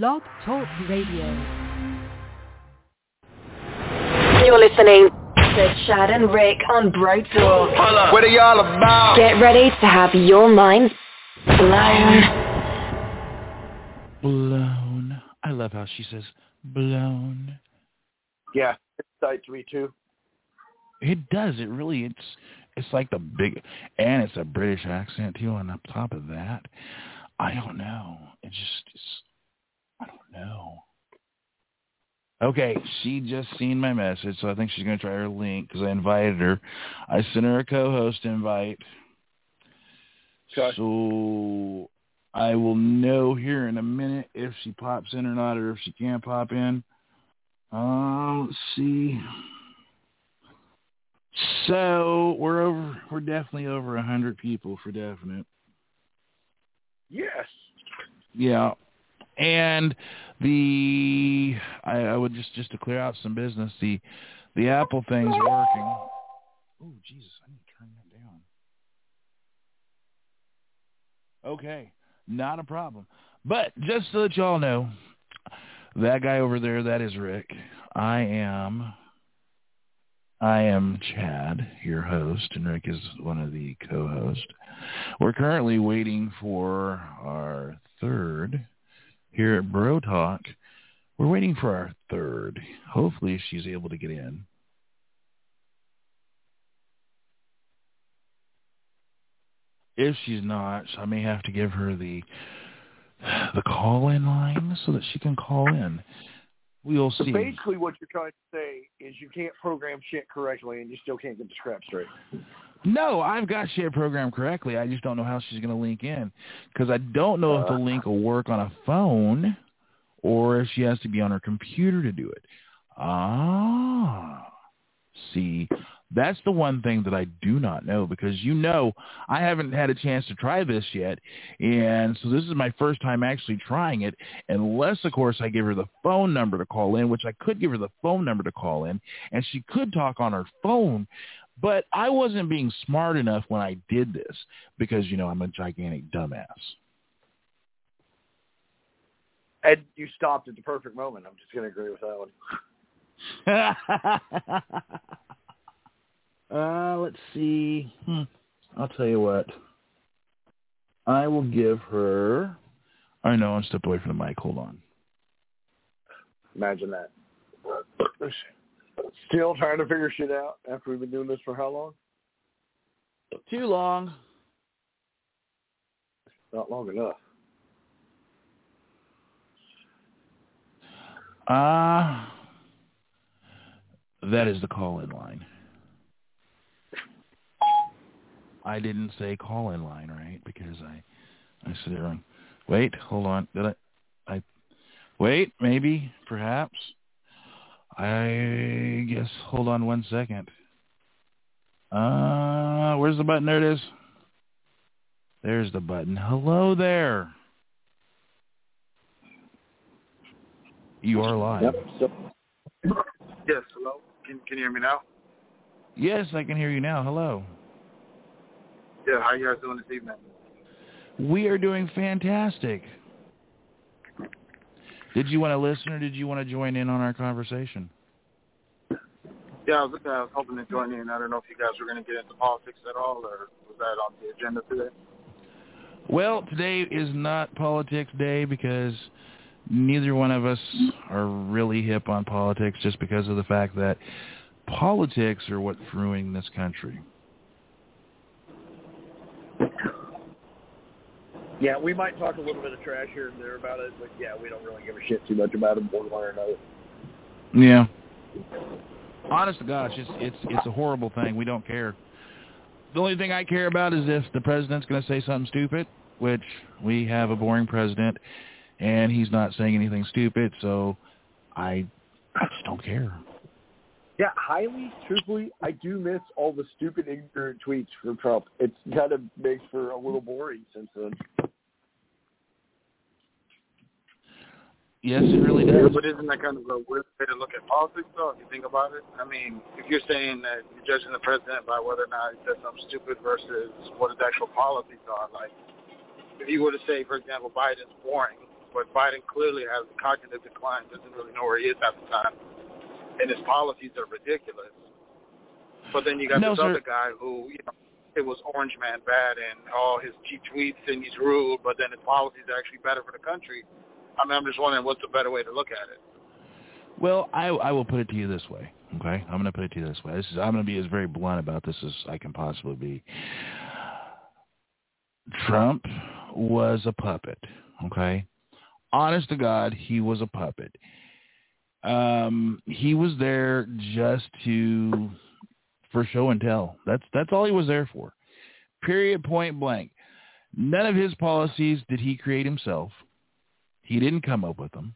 Blog Talk Radio. You're listening to Chad and Rick on Bro Talk. What are y'all about? Get ready to have your mind blown. Blown. I love how she says blown. Yeah, it's excites me too. It does. It really. It's. It's like the big, and it's a British accent too. And on top of that, I don't know. It just. It's, I don't know. Okay, she just seen my message, so I think she's going to try her link because I invited her. I sent her a co-host invite. Okay. So I will know here in a minute if she pops in or not, or if she can't pop in. Uh, let's see. So we're over. We're definitely over a hundred people for definite. Yes. Yeah, and the I, I would just just to clear out some business. The the Apple thing's working. Oh Jesus, I need to turn that down. Okay, not a problem. But just so that y'all know, that guy over there, that is Rick. I am I am Chad, your host, and Rick is one of the co-hosts. We're currently waiting for our third here at Bro Talk. We're waiting for our third. Hopefully she's able to get in. If she's not, I may have to give her the the call-in line so that she can call in. We'll So see. basically, what you're trying to say is you can't program shit correctly, and you still can't get the scrap straight. No, I've got shit programmed correctly. I just don't know how she's going to link in because I don't know if the link will work on a phone or if she has to be on her computer to do it. Ah, see, that's the one thing that I do not know because you know I haven't had a chance to try this yet, and so this is my first time actually trying it. Unless, of course, I give her the phone number to call in, which I could give her the phone number to call in, and she could talk on her phone. But I wasn't being smart enough when I did this because, you know, I'm a gigantic dumbass. And you stopped at the perfect moment. I'm just going to agree with that one. uh, let's see. Hmm. I'll tell you what. I will give her. I know. I'm step away from the mic. Hold on. Imagine that. Still trying to figure shit out after we've been doing this for how long? Too long. Not long enough. Ah, that is the call-in line. I didn't say call-in line, right? Because I, I said it wrong. Wait, hold on. Did I? I wait. Maybe, perhaps. I guess. Hold on one second. Uh, where's the button? There it is. There's the button. Hello there. You are live. Yep. So, Yes, hello. Can can you hear me now? Yes, I can hear you now. Hello. Yeah, how you guys doing this evening? We are doing fantastic. Did you want to listen or did you want to join in on our conversation? Yeah, I was, I was hoping to join in. I don't know if you guys were going to get into politics at all, or was that on the agenda today? Well, today is not politics day because neither one of us are really hip on politics just because of the fact that politics are what's ruining this country. Yeah, we might talk a little bit of trash here and there about it, but yeah, we don't really give a shit too much about it one way or another. Yeah. Honest to God, it's just, it's it's a horrible thing. We don't care. The only thing I care about is if the president's going to say something stupid, which we have a boring president, and he's not saying anything stupid, so I I just don't care. Yeah, highly, truthfully, I do miss all the stupid, ignorant tweets from Trump. It's kind of makes for a little boring since then. Yes, it really Yeah, does. but isn't that kind of a weird way to look at politics, though, if you think about it? I mean, if you're saying that you're judging the president by whether or not he said something stupid versus what his actual policies are, like, if you were to say, for example, Biden's boring, but Biden clearly has a cognitive decline, doesn't really know where he is at the time, and his policies are ridiculous. But then you got No, this sir. other guy who, you know, it was Orange Man bad and all his he tweets and he's rude, but then his policies are actually better for the country. I mean, I'm just wondering what's a better way to look at it. Well, I I will put it to you this way. Okay, I'm going to put it to you this way. This is I'm going to be as very blunt about this as I can possibly be. Trump was a puppet. Okay, honest to God, he was a puppet. Um, he was there just to for show and tell. That's that's all he was there for. Period. Point blank. None of his policies did he create himself. He didn't come up with them.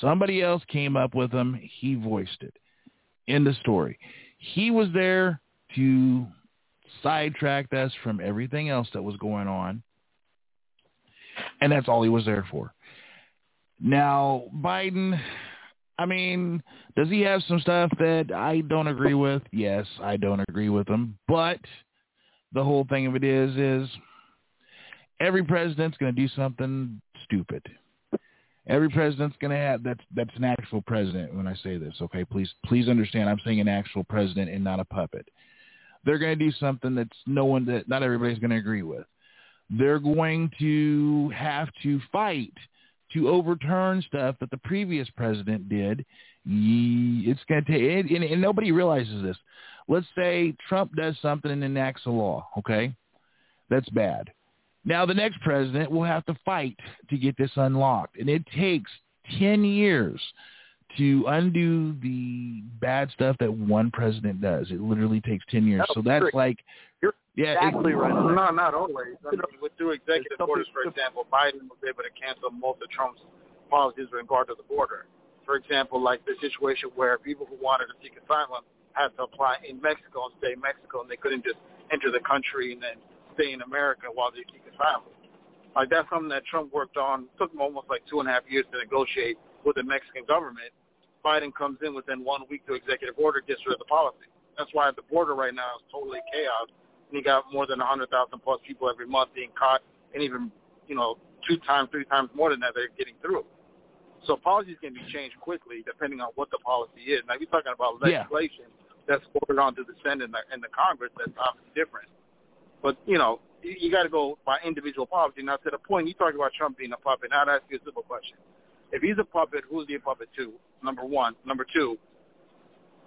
Somebody else came up with them. He voiced it. End of story. He was there to sidetrack us from everything else that was going on. And that's all he was there for. Now, Biden, I mean, does he have some stuff that I don't agree with? Yes, I don't agree with him. But the whole thing of it is, is every president's going to do something stupid. Every president's going to have that's that's an actual president when I say this. Okay, please please understand. I'm saying an actual president and not a puppet. They're going to do something that's no one that not everybody's going to agree with. They're going to have to fight to overturn stuff that the previous president did. It's going to take, and, and nobody realizes this. Let's say Trump does something and enacts a law. Okay, that's bad. Now the next president will have to fight to get this unlocked, and it takes ten years to undo the bad stuff that one president does. It literally takes ten years. So that's like, You're yeah, it- exactly right. No, not always. I mean, with two executive orders, for example, Biden was able to cancel most of Trump's policies with regard to the border. For example, like the situation where people who wanted to seek asylum had to apply in Mexico and stay in Mexico, and they couldn't just enter the country and then stay in America while they seek asylum. Like that's something that Trump worked on. Took him almost like two and a half years to negotiate with the Mexican government. Biden comes in within one week to executive order, gets rid of the policy. That's why the border right now is totally chaos. And you got more than 100,000 plus people every month being caught, and even you know two times, three times more than that they're getting through. So policies can be changed quickly depending on what the policy is. Now, you're talking about Yeah. legislation that's forwarded on to the Senate and the, and the Congress, that's obviously different. But you know, you, you got to go by individual policy. Now, to the point you talked about Trump being a puppet. Now, I'd ask you a simple question: If he's a puppet, who's he a puppet to? Number one. Number two.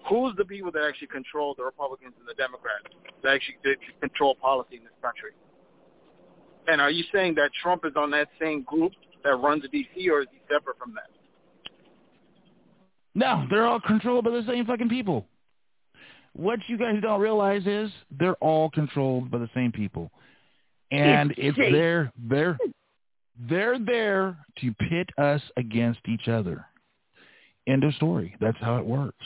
Who's the people that actually control the Republicans and the Democrats that actually control policy in this country? And are you saying that Trump is on that same group that runs D.C., or is he separate from that? no, they're all controlled by the same fucking people. What you guys don't realize is they're all controlled by the same people, and it's, It's they're they're they're there to pit us against each other. End of story. That's how it works.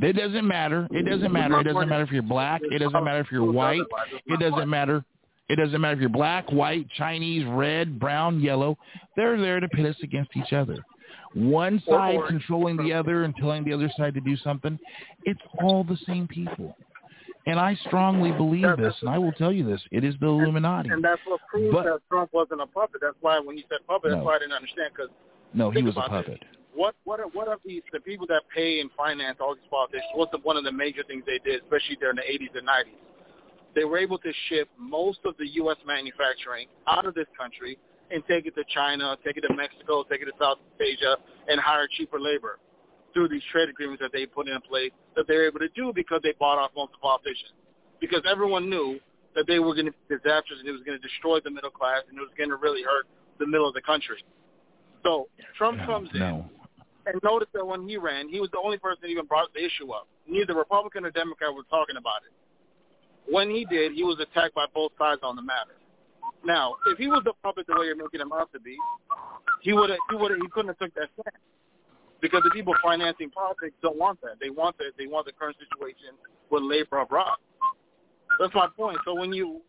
It doesn't matter. It doesn't matter. It doesn't matter if you're black. It doesn't matter if you're white. It doesn't matter. It doesn't matter if you're black, white, Chinese, red, brown, yellow. They're there to pit us against each other. One side controlling the other and telling the other side to do something. It's all the same people. And I strongly believe this, and I will tell you this. It is the Illuminati. And that's what proves But- that Trump wasn't a puppet. That's why when you said puppet, that's why I didn't understand. Because No, he was a puppet. what what are, what are these the people that pay and finance all these politicians? What's the, one of the major things they did, especially during the 80s and 90s? They were able to ship most of the U.S. manufacturing out of this country and take it to China, take it to Mexico, take it to South Asia, and hire cheaper labor through these trade agreements that they put in place that they were able to do because they bought off most of the politicians. Because everyone knew that they were going to be disastrous and it was going to destroy the middle class and it was going to really hurt the middle of the country. So Trump No, comes in and notice that when he ran, he was the only person that even brought the issue up. Neither Republican or Democrat was talking about it. When he did, he was attacked by both sides on the matter. Now, if he was the puppet the way you're making him out to be, he would have he would he couldn't have took that stance. Because the people financing politics don't want that. They want the they want the current situation with labor abroad. That's my point. So when you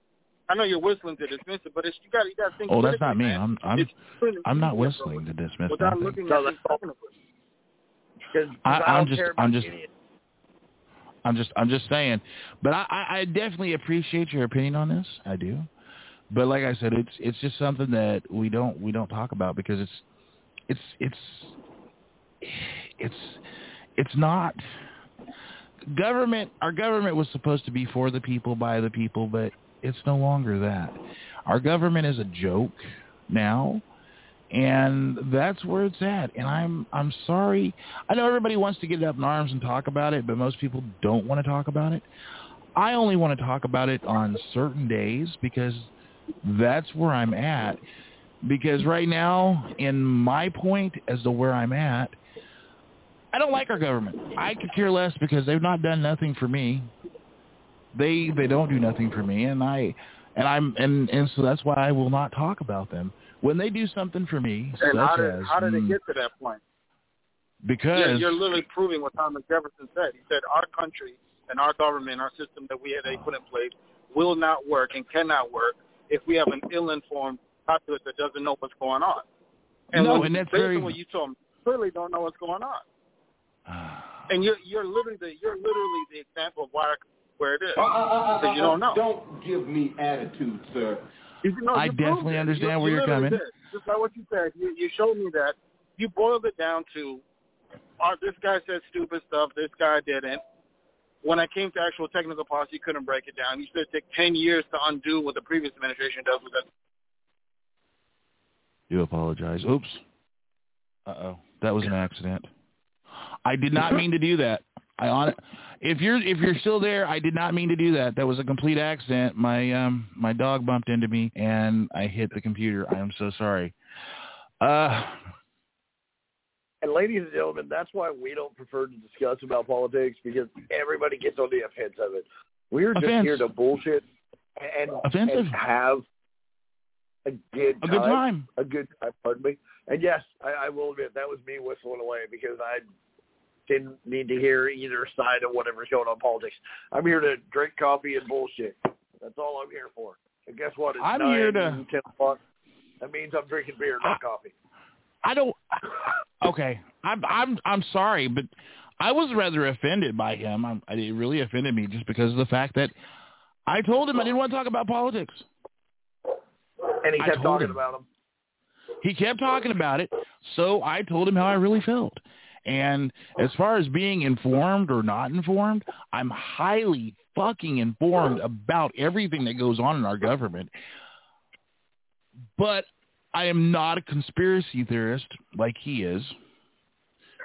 I know you're whistling to dismiss it, but it's you got you got to think. Oh, that's not me. man. I'm I'm It's I'm not whistling to dismiss Without nothing. looking No, at it. Because I- I, I'm just- I'm just- idiots. I'm just I'm just saying. But I, I, I definitely appreciate your opinion on this. I do. But like I said, it's it's just something that we don't we don't talk about because it's it's it's it's it's not government our government was supposed to be for the people by the people but it's no longer that. Our government is a joke now and that's where it's at. And i'm i'm sorry. I know everybody wants to get up in arms and talk about it but most people don't want to talk about it. I only want to talk about it on certain days because that's where i'm at because right now in my point as to where i'm at I don't like our government. I could care less because they've not done nothing for me. They they don't do nothing for me, and I and I'm and and so that's why I will not talk about them when they do something for me. And how did as how did it mm, get to that point? because You're, you're literally proving what Thomas Jefferson said. He said our country and our government, our system that we had they put in place, will not work and cannot work if we have an ill-informed populace that doesn't know what's going on. And No, what, and that's based very- on what you told me, clearly don't know what's going on. And you're you're literally the you're literally the example of why where it is Uh, uh, uh, because you don't know. Don't give me attitude, sir. You know, I you definitely understand You- where you you're coming. did. Just like what you said, you, you showed me that. You boiled it down to, uh, this guy said stupid stuff, this guy didn't. When I came to actual technical policy, you couldn't break it down. He said it took 10 years to undo what the previous administration does with that. do apologize. Oops. Uh oh, that was an accident. I did not mean to do that. I on if you're if you're still there, I did not mean to do that. That was a complete accident. My um my dog bumped into me and I hit the computer. I am so sorry. Uh And ladies and gentlemen, that's why we don't prefer to discuss about politics because everybody gets on the offense of it. We're just here to bullshit and, Offensive. and have a good a good time. A good time, pardon me. And yes, I, I will admit that was me whistling away because I didn't need to hear either side of whatever's going on politics. I'm here to drink coffee and bullshit. That's all I'm here for. And guess what? It's I'm nine here to- ten o'clock. That means I'm drinking beer, not coffee. I don't. Okay, I'm I'm I'm sorry, but I was rather offended by him. I, it really offended me just because of the fact that I told him I didn't want to talk about politics. And he kept talking him. about them. He kept talking about it, so I told him how I really felt. And as far as being informed or not informed, I'm highly fucking informed about everything that goes on in our government. But I am not a conspiracy theorist like he is.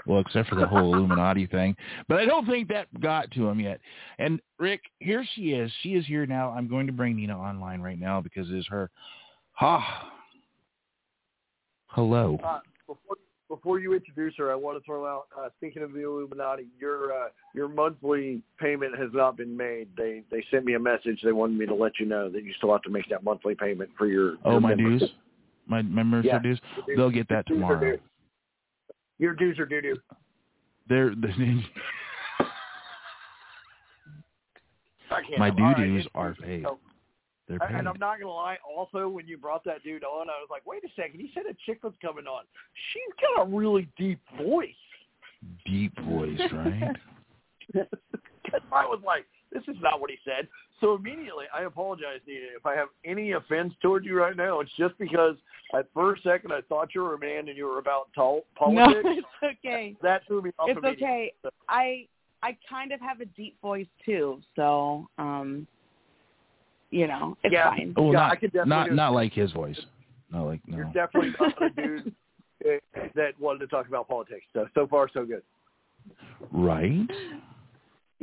Well, except for the whole Illuminati thing. But I don't think that got to him yet. And Rick, here she is. She is here now. I'm going to bring Nina online right now because it is her. Ha. Hello. Uh, before before you introduce her, I want to throw out. Uh, speaking of the Illuminati, your uh, your monthly payment has not been made. They they sent me a message. They wanted me to let you know that you still have to make that monthly payment for your. Oh, your my membership. dues? My my membership Yeah. dues? Dues- They'll get that your tomorrow. Your dues are due due. They're, they I my due right, dues are paid. They're And. I'm not gonna lie. Also, when you brought that dude on, I was like, wait a second. He said a chick was coming on. She's got a really deep voice. Deep voice, right? Because I was like, this is not what he said. So immediately, I apologize, Nina. If I have any offense toward you right now, it's just because at first second I thought you were a man and you were about to- No, politics. it's okay. That threw me off It's immediately. okay. I I kind of have a deep voice too, so um, you know, it's Yeah. fine. Oh, Yeah, I not could definitely not not like his voice. Not like no. You're definitely not a dude that wanted to talk about politics. So so far so good. Right?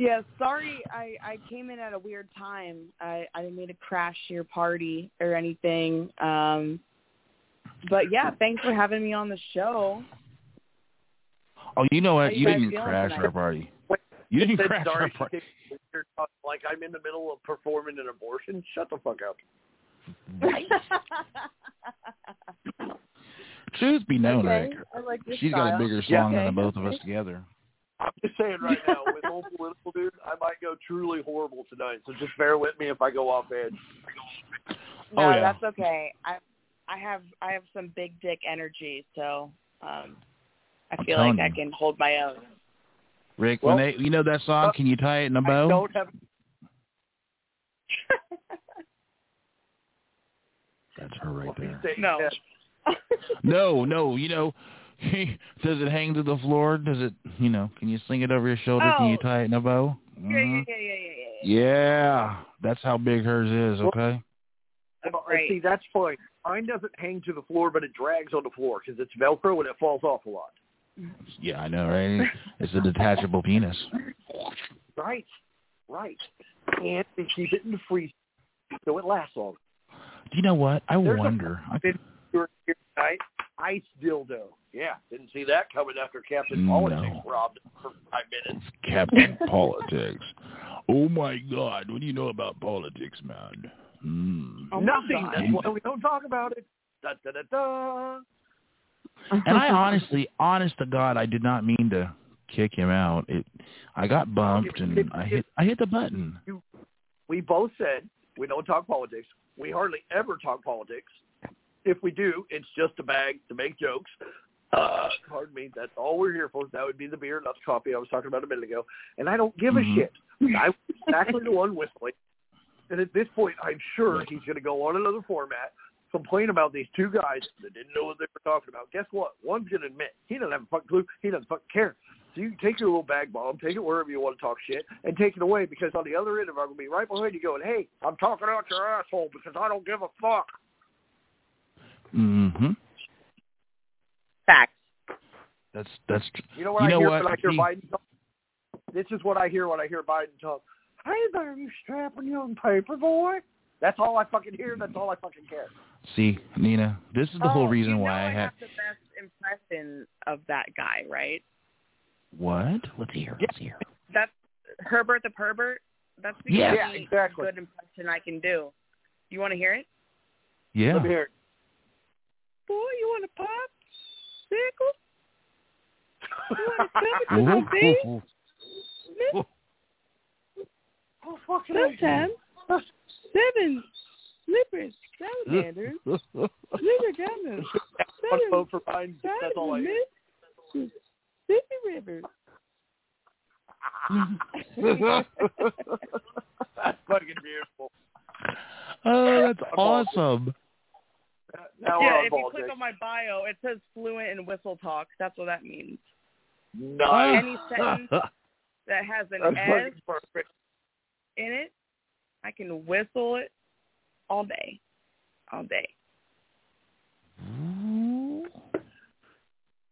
Yeah, sorry, I I came in at a weird time. I I didn't mean to crash your party or anything. Um, but yeah, thanks for having me on the show. Oh, you know what? you You didn't crash tonight? our party. Wait, You didn't Said crash our party. like I'm in the middle of performing an abortion. Shut the fuck up. Truth be known, okay, Rick. I like your She's got a style. bigger Yeah. song than the both of us together. I'm just saying right now, with old political dude, I might go truly horrible tonight. So just bear with me if I go off edge. No, Oh, yeah. that's okay. I I have I have some big dick energy, so um I feel like telling I can hold my own. Rick, Well, when they you know that song, uh, can you tie it in a bow? don't have. That's her right there. No. No, no, you know, Does it hang to the floor? Does it, you know, can you sling it over your shoulder? Can you Oh. tie it in a bow? Yeah, yeah, Mhm. yeah, yeah, yeah, yeah. Yeah, that's how big hers is, okay? Well, Right. See, that's fine. Mine doesn't hang to the floor, but it drags on the floor because it's Velcro and it falls off a lot. Yeah, I know, right? It's a detachable penis. Right, right. And they keep it in the freezer so it lasts longer. Do you know what? I There's a- wonder. I, Did you were here tonight? Ice dildo. Yeah, didn't see that coming after Captain No. Politics robbed for five minutes. Captain Politics. Oh my God! What do you know about politics, man? Hmm. Oh Nothing. God. That's why we don't talk about it. Da da da da. And I honestly, honest to God, I did not mean to kick him out. It, I got bumped and I hit, I hit the button. We both said we don't talk politics. We hardly ever talk politics. If we do, it's just a bag to make jokes. Uh, pardon me. That's all we're here for. That would be the beer, not the coffee I was talking about a minute ago. And I don't give Mhm. a shit. I was exactly the one whistling. And at this point, I'm sure he's going to go on another format, complain about these two guys that didn't know what they were talking about. Guess what? One's going to admit he doesn't have a fucking clue. He doesn't fucking care. So you can take your little bag bomb, take it wherever you want to talk shit, and take it away because on the other end of it, I'm going to be right behind you going, hey, I'm talking out your asshole because I don't give a fuck. Mm-hmm. Facts. That's that's. You know what You I know hear what? when I hear See- Biden talk? This is what I hear when I hear Biden talk. Hey there, you strapping young paper boy. That's all I fucking hear. That's all I fucking care. See, Nina, this is the whole Oh, reason you know why I I had have the best impression of that guy, right? what? Let's hear. Let's hear. That's Herbert the pervert. That's the Yeah, only exactly. good impression I can do. You want to hear it? Yeah. Let me hear it. Boy, you want to pop? Pickle? You want to Ooh, come to ooh, some ooh. Oh, fucking Sometimes seven slippers, salamanders, liver gunners, One vote for Biden. That's all I hear. Mississippi River. That's fucking beautiful. Oh, that's awesome. Now we're yeah, if you click on my bio, it says fluent in whistle talk. That's what that means. Nice. Any sentence that has an That's S perfect. in it, I can whistle it all day. All day.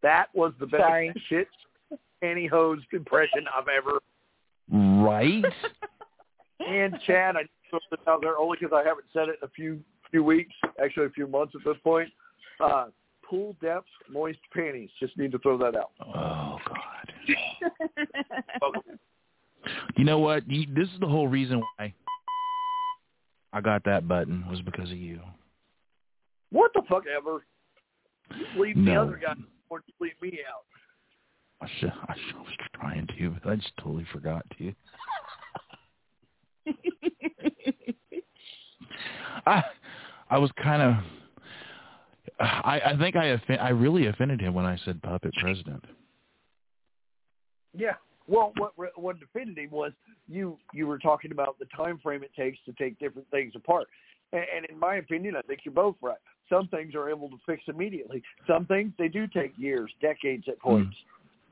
That was the best Sorry. shit pantyhose impression I've ever. Right? And Chad, I put this out there only because I haven't said it in a few few weeks, actually a few months at this point. Uh, pool depth moist panties. Just need to throw that out. Oh God. You know what? You, this is the whole reason why I got that button was because of you. What the fuck ever? You leave the other guy or you leave me out. I should, I should, was trying to, but I just totally forgot to. I, I was kind of. I, I think I offen- I really offended him when I said puppet president. Yeah. Well, what what defended him was you you were talking about the time frame it takes to take different things apart, and, and in my opinion, I think you're both right. Some things are able to fix immediately. Some things they do take years, decades at points.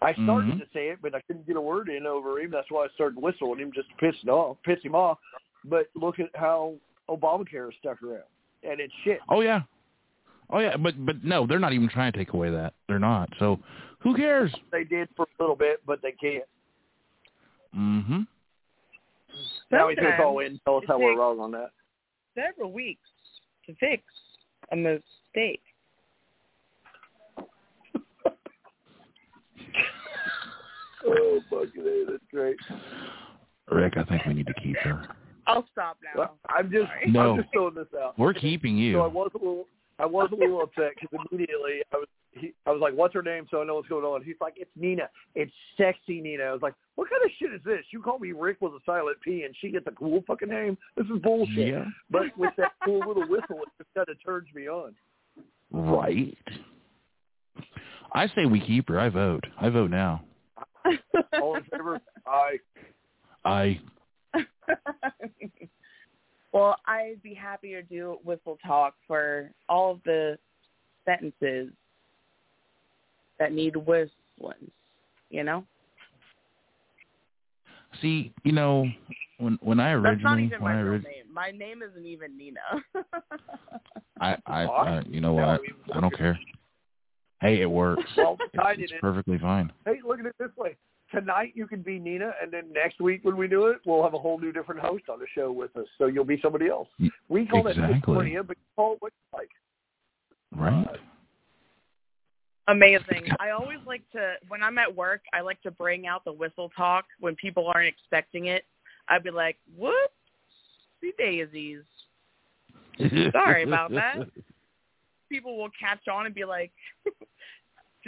I started Mhm. to say it, but I couldn't get a word in over him. That's why I started whistling him just to piss him off. Piss him off. But look at how Obamacare has stuck around, and it's shit. Oh yeah, oh yeah, but but no, they're not even trying to take away that. They're not. So who cares? They did for a little bit, but they can't. Mm-hmm. now he's going to call in tell us how we're wrong on that. Several weeks to fix a mistake. Oh, fucking A, that's great. Rick, I think we need to keep her. I'll stop now. Well, I'm just, Sorry. No. I'm just throwing this out. We're keeping you. So I was a little, I was a little upset because immediately I was, he, I was like, "What's her name?" So I know what's going on. He's like, "It's Nina. It's sexy Nina." I was like, "What kind of shit is this? You call me Rick with a silent P, and she gets a cool fucking name. This is bullshit." Yeah. But with that cool little whistle, it just kind of turns me on. Right. I say we keep her. I vote. I vote now. All in favor? I. I. well, I'd be happy to do whistle talk for all of the sentences. that have an S in it. Fucking A, that's great. All right. All in favor? I. I. Well, I'd be happy to do whistle talk for all of the sentences. that have an S in it. All of the sentences. All in favor? I. that need whistling. You know, See, you know, when when I that's not originally even when my I name. My name isn't even Nina. I I, I you know what? we- I don't care. Hey, it works. Well, It's, it's perfectly fine. Hey, look at it this way. Tonight you can be Nina, and then next week when we do it, we'll have a whole new different host on the show with us. So you'll be somebody else. We call it exactly. schizophrenia, but you call it what you like. Right? Uh, Amazing. I always like to when I'm at work, I like to bring out the whistle talk when people aren't expecting it. I'd be like, "Whoopsie daisies." Sorry about that. People will catch on and be like,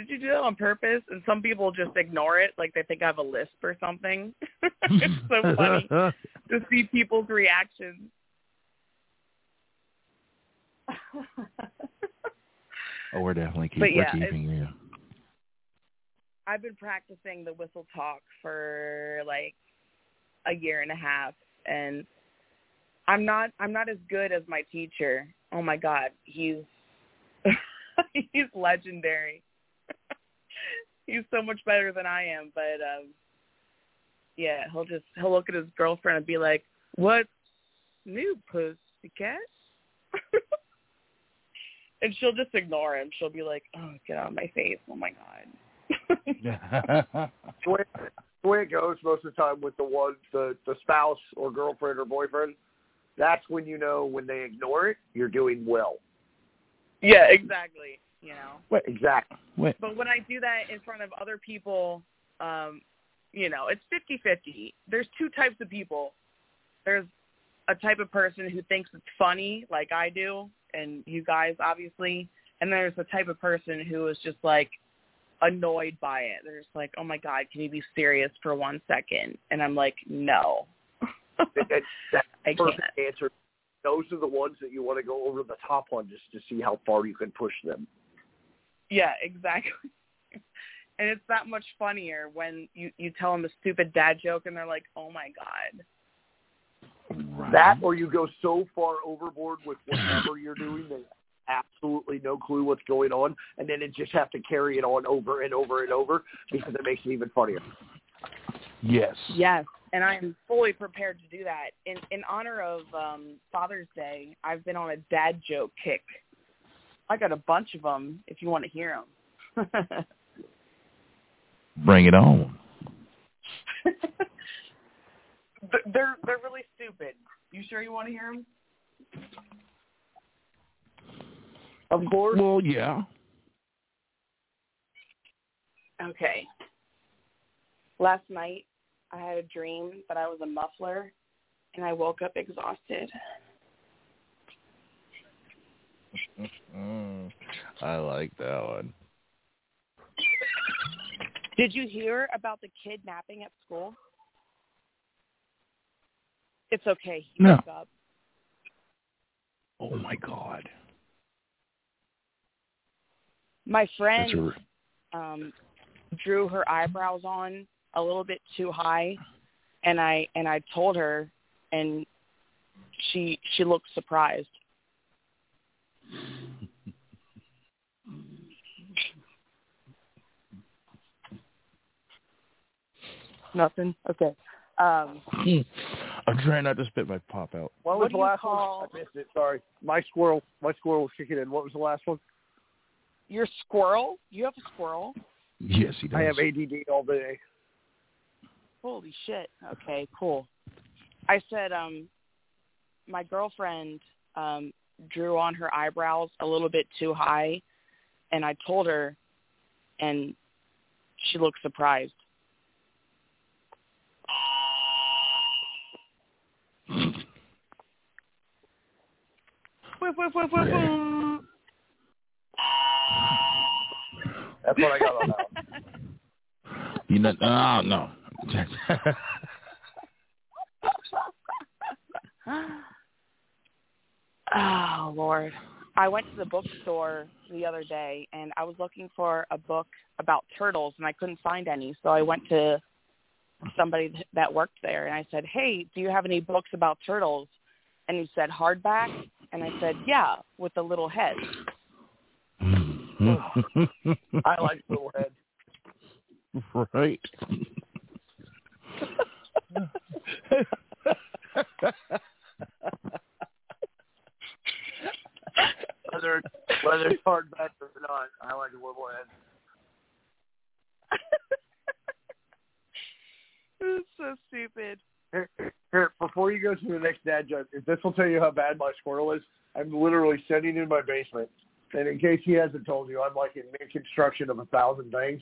"Did you do that on purpose?" And some people just ignore it, like they think I have a lisp or something. it's so funny to see people's reactions. oh, we're definitely keep, But yeah, keeping you. I've been practicing the whistle talk for like a year and a half and I'm not I'm not as good as my teacher. Oh my god, he's he's legendary. He's so much better than I am, but um yeah, he'll just he'll look at his girlfriend and be like, "What's new, pussycat?" and she'll just ignore him. She'll be like, "Oh, get out of my face! Oh my god." The way, the way it goes most of the time with the one, the the spouse or girlfriend or boyfriend, that's when you know when they ignore it, you're doing well. yeah, exactly. You know. What exactly. Wait, But when I do that in front of other people, um, you know, it's fifty-fifty. There's two types of people. There's a type of person who thinks it's funny, like I do, and you guys obviously, and there's a type of person who is just like annoyed by it. They're just like, "Oh my god, can you be serious for one second? And I'm like, "No." That, that, that's I the perfect can't. answer. Those are the ones that you want to go over the top on just to see how far you can push them. Yeah, exactly. And it's that much funnier when you you tell them a stupid dad joke and they're like, "Oh my god." right. That or you go so far overboard with whatever you're doing that absolutely no clue what's going on, and then it just have to carry it on over and over and over because it makes it even funnier. Yes. Yes, and I am fully prepared to do that. In in honor of um Father's Day, I've been on a dad joke kick. I got a bunch of them if you want to hear them. Bring it on. they're they're really stupid. You sure you want to hear them? Of course. Well, yeah. Okay. Last night, I had a dream that I was a muffler, and I woke up exhausted. Mm, I like that one. Did you hear about the kidnapping at school? It's okay. He No. up. Oh my God. My friend a, um, drew her eyebrows on a little bit too high, and I and I told her, and she she looked surprised. Nothing. Okay. Um, I'm trying not to spit my pop out. What What was do the last call- one? I missed it. Sorry. My squirrel. My squirrel was kicking in. What was the last one? your squirrel? You have a squirrel? Yes, he does. I have ADD all day. Holy shit. Okay, cool. I said, um, my girlfriend um, drew on her eyebrows a little bit too high, and I told her, and she looked surprised. Whip, whip, whip. That's what I got on that. You know, oh, no. oh Lord. I went to the bookstore the other day and I was looking for a book about turtles and I couldn't find any. So I went to somebody that worked there and I said, "Hey, do you have any books about turtles?" And he said, "Hardback?" And I said, "Yeah, with the little head." I like little heads. right. whether whether it's hardback or not, I like little heads. it's so stupid. Here, here, before you go to the next dad joke, if this will tell you how bad my squirrel is, I'm literally sitting in my basement, and in case he hasn't told you, I'm like in mid-construction of a thousand things,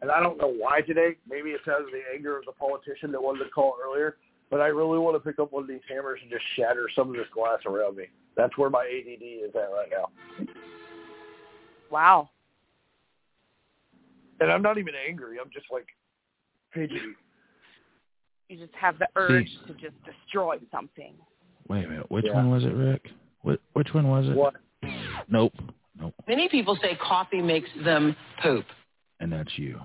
and I don't know why today. Maybe it's out of the anger of the politician that wanted to call earlier, but I really want to pick up one of these hammers and just shatter some of this glass around me. That's where my ADD is at right now. Wow. And I'm not even angry. I'm just like fidgety. You just have the urge to just destroy something. Wait a minute. Which Yeah. one was it, Rick? What, which one was it? What? Nope. Nope. Many people say coffee makes them poop. And that's you.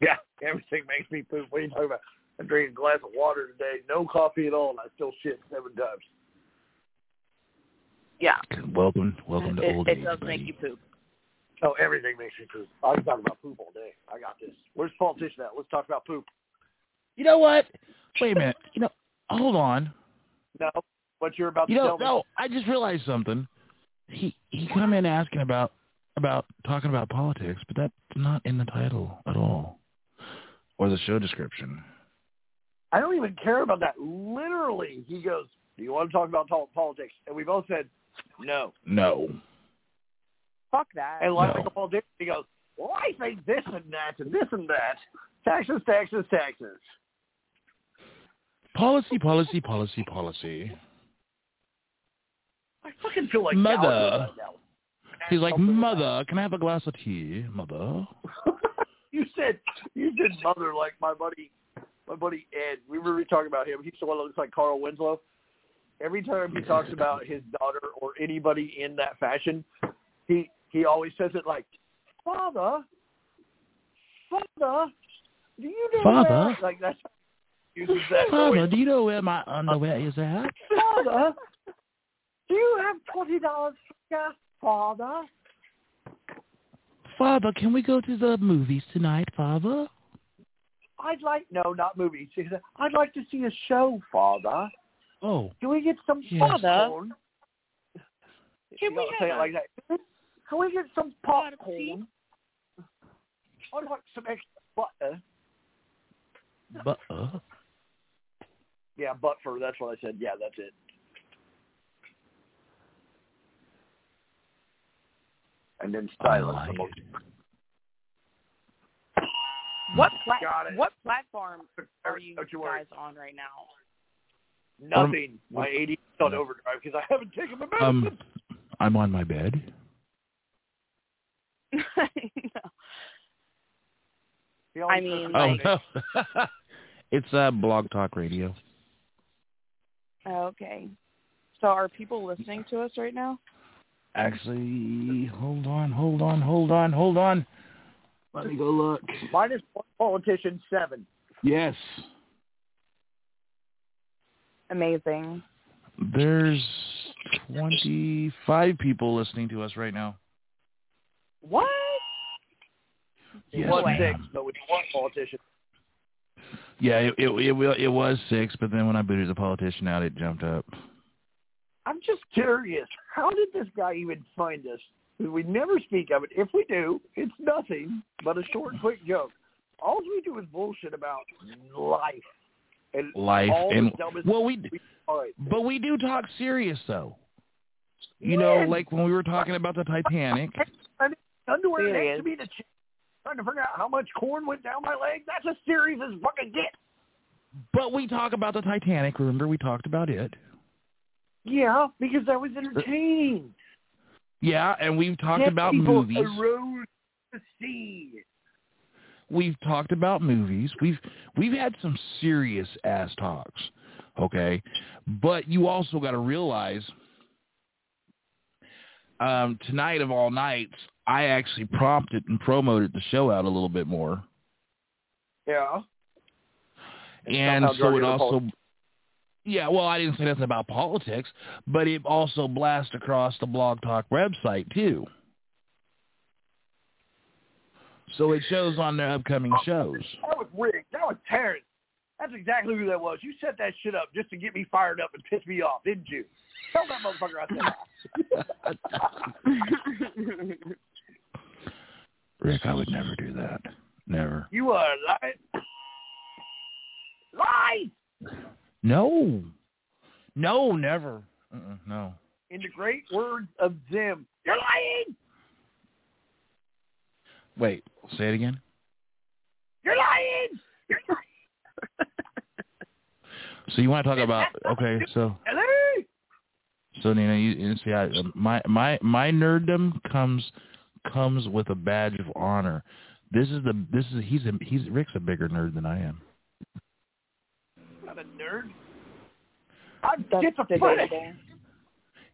Yeah, everything makes me poop. What are you talking about? I drank a glass of water today, no coffee at all, and I still shit seven times. Yeah. Welcome, welcome to It, old it age, does buddy. make you poop. Oh, everything makes me poop. I can talk about poop all day. I got this. Where's the politician at? Let's talk about poop. You know what? Wait a minute. You know, hold on. No, what you're about You to know, tell me. no. I just realized something. He he come in asking about about talking about politics, but that's not in the title at all, or the show description. I don't even care about that. Literally, he goes, "Do you want to talk about politics?" And we both said, "No." No. Fuck that. And like No. a politician, he goes, "Well, I think this and that and this and that. Taxes, taxes, taxes." Policy, policy, policy, policy. I fucking feel like Mother. Right. He's like, Something Mother, can I have a glass of tea, Mother? you said you said mother like my buddy my buddy Ed. We were talking about him. He's the one that looks like Carl Winslow. Every time he talks about his daughter or anybody in that fashion, he he always says it like, "Father, father, do you know Father? where-" like that's uses that Father, do you know where my underwear is at? Father, do you have twenty dollars for gas, Father? Father, can we go to the movies tonight, Father? I'd like no, not movies. I'd like to see a show, Father. Oh, Can we get some Yes. popcorn? Can You we don't say have it like that. Can we get some popcorn? I'd like some extra butter. but uh, Yeah, butter. That's what I said. Yeah, that's it. And then I silence. like the. What pla- what platform are you Don't you worry. guys on right now? Nothing. My AD is on overdrive because I haven't taken my medicine. Um, I'm on my bed. He always I mean, the Oh like- no, it's uh, Blog Talk Radio. okay. So are people listening to us right now? Actually, hold on, hold on, hold on, hold on. Let me go look. minus one politician, seven. Yes, Amazing. there's 25 people listening to us right now. What? Yes, one ma'am. six, but with one politician. Yeah, it, it it it was six, but then when I booted the politician out, it jumped up. I'm just curious. How did this guy even find us? We never speak of it. If we do, it's nothing but a short, quick joke. All we do is bullshit about life and Life and well, we all right. but we do talk serious though. You know, like when we were talking about the Titanic. underwear Serious. next to me to ch- trying to figure out how much corn went down my leg. That's as serious as fucking get. But we talk about the Titanic. Remember, we talked about it. Yeah, because that was entertaining. Yeah, and we've talked Dead about people movies. arose to see. We've talked about movies. We've we've had some serious ass talks. Okay, but you also got to realize um, tonight of all nights, I actually prompted and promoted the show out a little bit more, Yeah. and so it also. politics. Yeah, well, I didn't say nothing about politics, but it also blasts across the Blog Talk website too. So it shows on their upcoming shows. That was Rick. That was Terrence. That's exactly who that was. You set that shit up just to get me fired up and piss me off, didn't you? Tell that motherfucker I said. Rick, I would never do that. Never. You are lying. Lies! No. No, never. Uh-uh, no. In the great words of Zim, you're lying! Wait, say it again. You're lying! You're lying! So you want to talk about okay? So Hello? so Nina, you, you see, I, my my my nerddom comes comes with a badge of honor. This is the this is he's a, he's Rick's a bigger nerd than I am. not a nerd. I'm That's schizophrenic. debatable.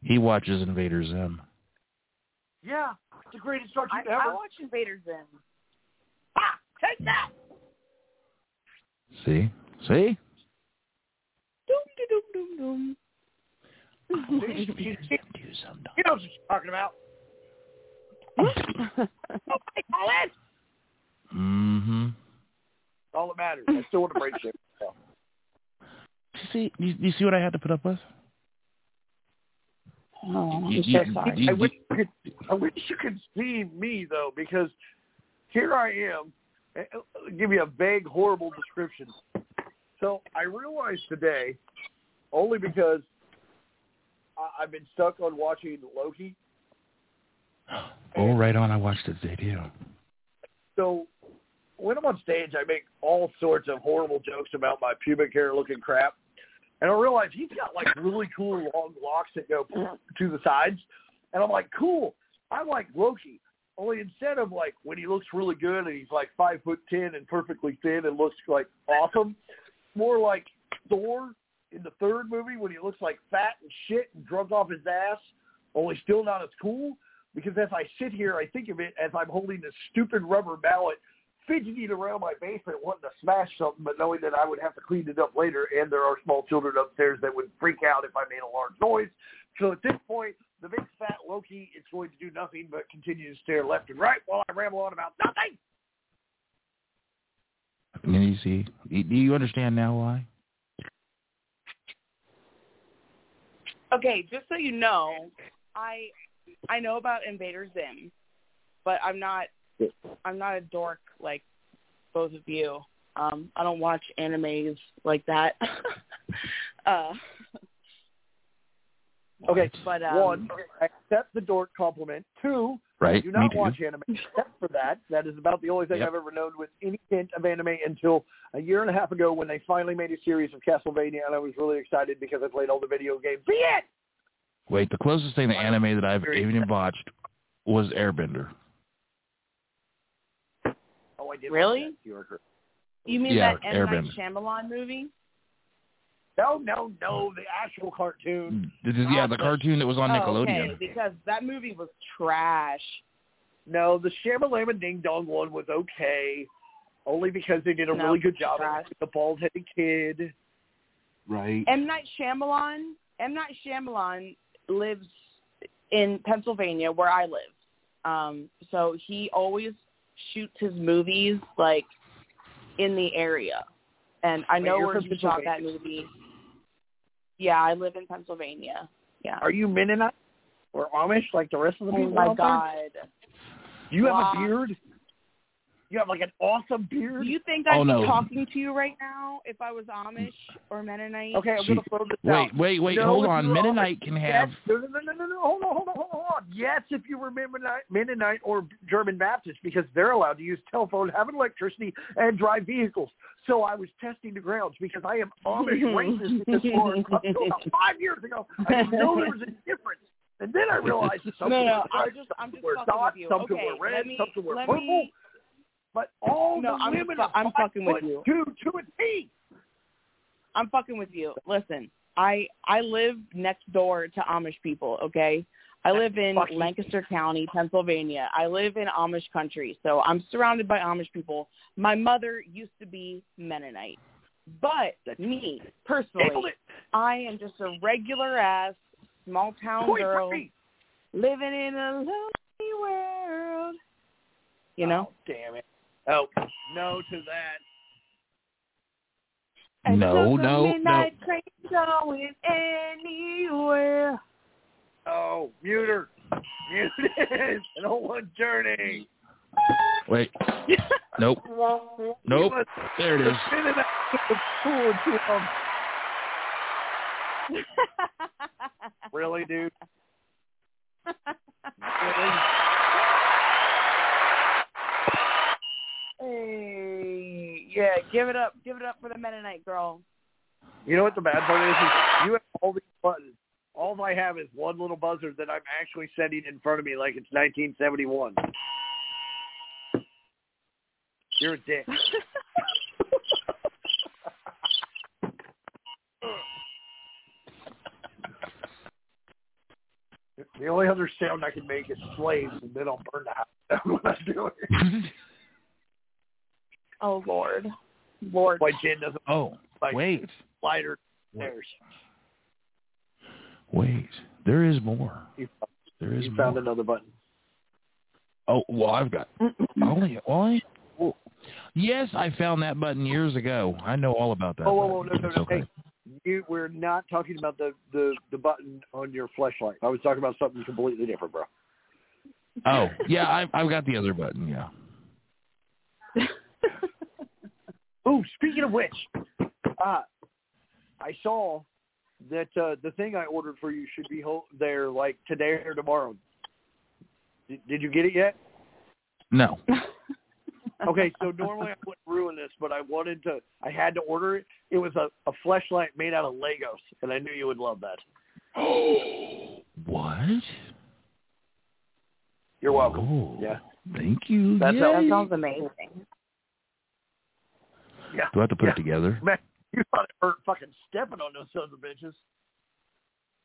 He watches Invader Zim. Yeah, it's the greatest cartoon I, ever. I watch Invader Zim. ah, take that! See, see. Doom, doom, doom, doom, See, doom. you, Do some. you know what she's talking about. Nobody call it. Mm-hmm. All that matters. I still want to break shit. See, you, you see what I had to put up with? Oh, I'm so sorry. I wish, you could, I wish you could see me though, because here I am. Uh, uh, Give you a vague, horrible description. So I realized today, only because I, I've been stuck on watching Loki. Oh, right on. I watched it today too. So when I'm on stage, I make all sorts of horrible jokes about my pubic hair looking crap. And I realize he's got like really cool long locks that go to the sides. And I'm like, cool. I like Loki. Only instead of like when he looks really good and he's like five foot ten and perfectly thin and looks like awesome, more like Thor in the third movie when he looks like fat and shit and drunk off his ass, only still not as cool. Because as I sit here, I think of it as I'm holding this stupid rubber mallet, fidgeting around my basement, wanting to smash something, but knowing that I would have to clean it up later, and there are small children upstairs that would freak out if I made a large noise. So at this point, the big fat Loki is going to do nothing but continue to stare left and right while I ramble on about nothing. And you see, do you understand now why? Okay, just so you know, I I know about Invader Zim, but I'm not I'm not a dork like both of you. Um, I don't watch animes like that. uh, Okay, but um, one, I accept the dork compliment. Two, I Right. do not watch anime except for that. That is about the only thing Yep. I've ever known with any hint of anime until a year and a half ago when they finally made a series of Castlevania, and I was really excited because I played all the video games. Be it! Wait, the closest thing to anime that I've even watched was Airbender. I did. Really? watch that. You are you mean Yeah, that M Night Airbender. Shyamalan movie? No, no, no, the actual cartoon. This is- yeah, the cartoon that was on Oh, Nickelodeon. okay, because that movie was trash. No, the Shamalama Ding Dong one was okay, only because they did a No, really good job trash. with the bald-headed kid. Right. M Night Shyamalan. M Night Shyamalan lives in Pennsylvania, where I live. Um, so he always shoots his movies like in the area, and I know where he shot that movie. Yeah, I live in Pennsylvania. Yeah. Are you Mennonite or Amish like the rest of the Oh people my out there? God! You have a beard? You have like an awesome beard. Do you think oh, I'd Oh, no. be talking to you right now if I was Amish or Mennonite? Okay, I'm She- going to throw this Wait, out. wait, wait. No, hold on. Mennonite Amish, can have. Yes, no, no, no, no, no, no. Hold on, hold on, hold on. Yes, if you were Mennonite, Mennonite or German Baptist, because they're allowed to use telephone, have electricity, and drive vehicles. So I was testing the grounds because I am Amish racist because for up until about five years ago, I didn't know there was a difference. And then I realized that some No, people no, wear I'm just, I'm just wear fucking dots, with some okay, people wear red, let me, some people wear purple. me, But all No, the I'm women fu- are I'm fucking with you. Two to a T. I'm fucking with you. Listen, I I live next door to Amish people. Okay, I live in Lancaster County, Pennsylvania. I live in Amish country, so I'm surrounded by Amish people. My mother used to be Mennonite, but me personally. I am just a regular ass small town girl living in a lonely world. You oh, know. Oh, damn it. Oh, no to that. And No, took a no, no. train going anywhere. Oh, mute her. Mute it. An old one journey. Wait. Nope. Nope. There it is. Spin it out to the pool to him. Really, dude? Really? Hey, yeah, give it up, give it up for the Mennonite girl. You know what the bad part is? is you have all these buttons. All I have is one little buzzer that I'm actually setting in front of me like it's 1971. You're a dick. the only other sound I can make is slaves, and then I'll burn the house down when I do it. Oh Lord, Lord. My chin doesn't oh, like wait. lighter Wait. stairs. Wait. There is more. You, There is you more. found another button. Oh, well, I've got only only. Well, yes, I found that button years ago. I know all about that. Oh, whoa, whoa, button. no, no, no. okay. Hey, you, we're not talking about the, the, the button on your flashlight. I was talking about something completely different, bro. Oh, yeah, I've I've got the other button. Yeah. Oh, speaking of which, uh, I saw that uh, the thing I ordered for you should be ho- there like today or tomorrow. Did, did you get it yet? No. Okay, so normally I wouldn't ruin this, but I wanted to. I had to order it. It was a, a flashlight made out of Legos, and I knew you would love that. Oh, what? You're welcome. Oh, Yeah. Thank you. That's Yay. That sounds amazing. Yeah. Do I have to put yeah. it together? Man, you thought it hurt fucking stepping on those sons of bitches.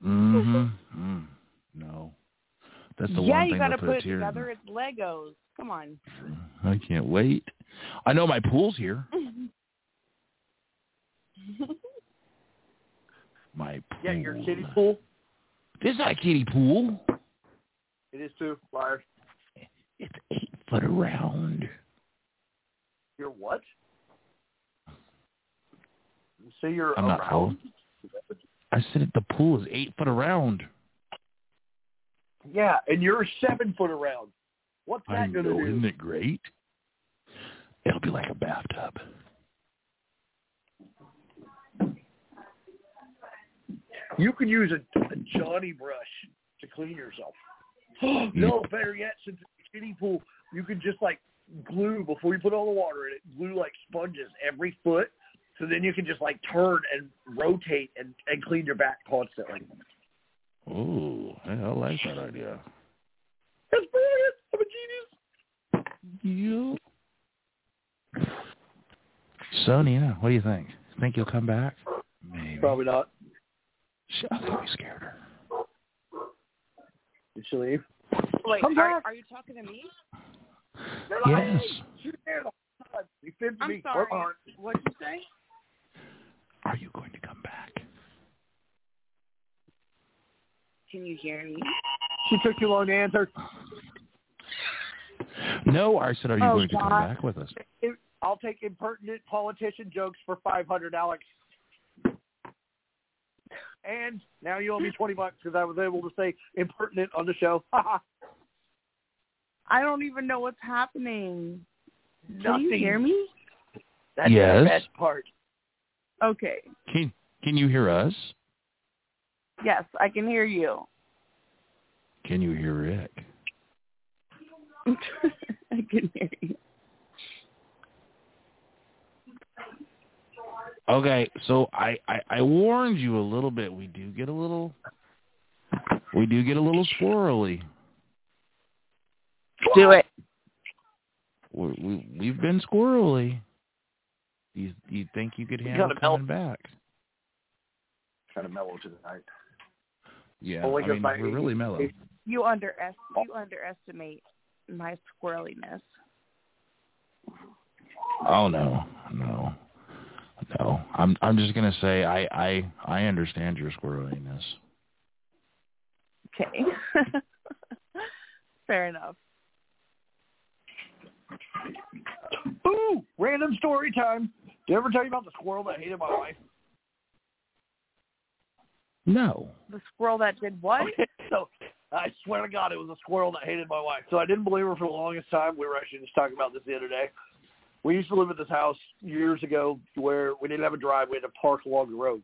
Mm-hmm. Mm. No. That's the yeah, one you thing got to that put it here. together. It's Legos. Come on. I can't wait. I know my pool's here. My pool. Yeah, your kiddie pool. This is not a kiddie pool. It is too. Liar. It's eight foot around. You're what? You're I'm not around? I said the pool is eight foot around. Yeah, and you're seven foot around. What's that going to isn't it great? It'll be like a bathtub. You could use a, a Johnny brush to clean yourself. no, better yet, since it's a kiddie pool, you could just like glue before you put all the water in it. Glue like sponges every foot, so then you can just like turn and rotate and and clean your back constantly. Oh, I like that idea. That's brilliant. I'm a genius. You. So, Nina, what do you think? Think you'll come back? Maybe. Probably not. Sh- I think we scared her. Did she leave? Wait, Come are, back. are you talking to me? Yes. She's there the whole time. You fit to I'm me. sorry. What'd you say? Are you going to come back? Can you hear me? She took too long to answer. No, I said, are you Oh, going to come back with us? I'll take impertinent politician jokes for five hundred, Alex. And now you owe me twenty bucks because I was able to say impertinent on the show. I don't even know what's happening. Can you hear me? That's Yes. the best part. Okay. Can Can you hear us? Yes, I can hear you. Can you hear Rick? I can hear you. Okay, so I, I I warned you a little bit. We do get a little, we do get a little squirrely. Do it. We, we we've been squirrely. You you think you could handle gotta melt. coming back? Kind of mellow tonight. Yeah, Only I 'cause mean my- we're really mellow. You underest you underestimate my squirreliness. Oh no, no, no. I'm I'm just gonna say I I I understand your squirreliness. Okay. Fair enough. Ooh, random story time. Did I ever tell you about the squirrel that hated my wife? No. the squirrel that did what? Okay, so I swear to God, it was a squirrel that hated my wife. So I didn't believe her for the longest time. We were actually just talking about this the other day. We used to live at this house years ago where we didn't have a drive. We had to park along the road.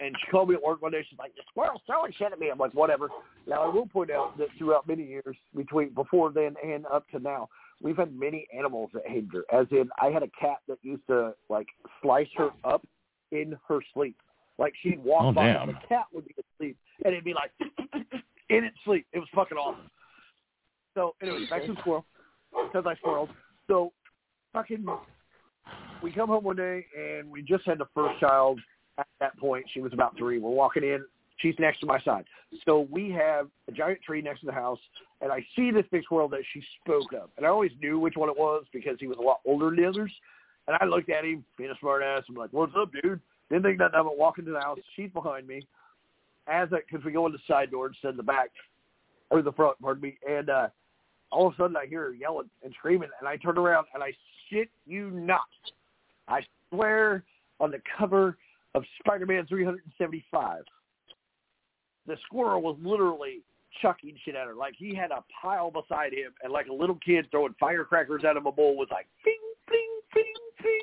And she called me at work one day. She's like, the squirrel's throwing shit at me. I'm like, whatever. Now, I will point out that throughout many years, between before then and up to now, we've had many animals that hated her. As in, I had a cat that used to, like, slice her up in her sleep. Like, she'd walk Oh, by, damn. and the cat would be asleep, and it'd be like, in its sleep. It was fucking awesome. So, anyway, back to the squirrel, because I squirreled. So, fucking, we come home one day, and we just had the first child. At that point, she was about three. We're walking in. She's next to my side. So we have a giant tree next to the house, and I see this big squirrel that she spoke of. And I always knew which one it was because he was a lot older than the others. And I looked at him, being a smart ass. I'm like, what's up, dude? Didn't think nothing of it. Walk into the house. She's behind me. As I, because we go in the side door instead of the back, or the front, pardon me. And uh, all of a sudden I hear her yelling and screaming, and I turn around, and I shit you not. I swear on the cover of Spider-Man 375, the squirrel was literally chucking shit at her. Like he had a pile beside him, and like a little kid throwing firecrackers out of a bowl was like, ping, ping, ping, ping.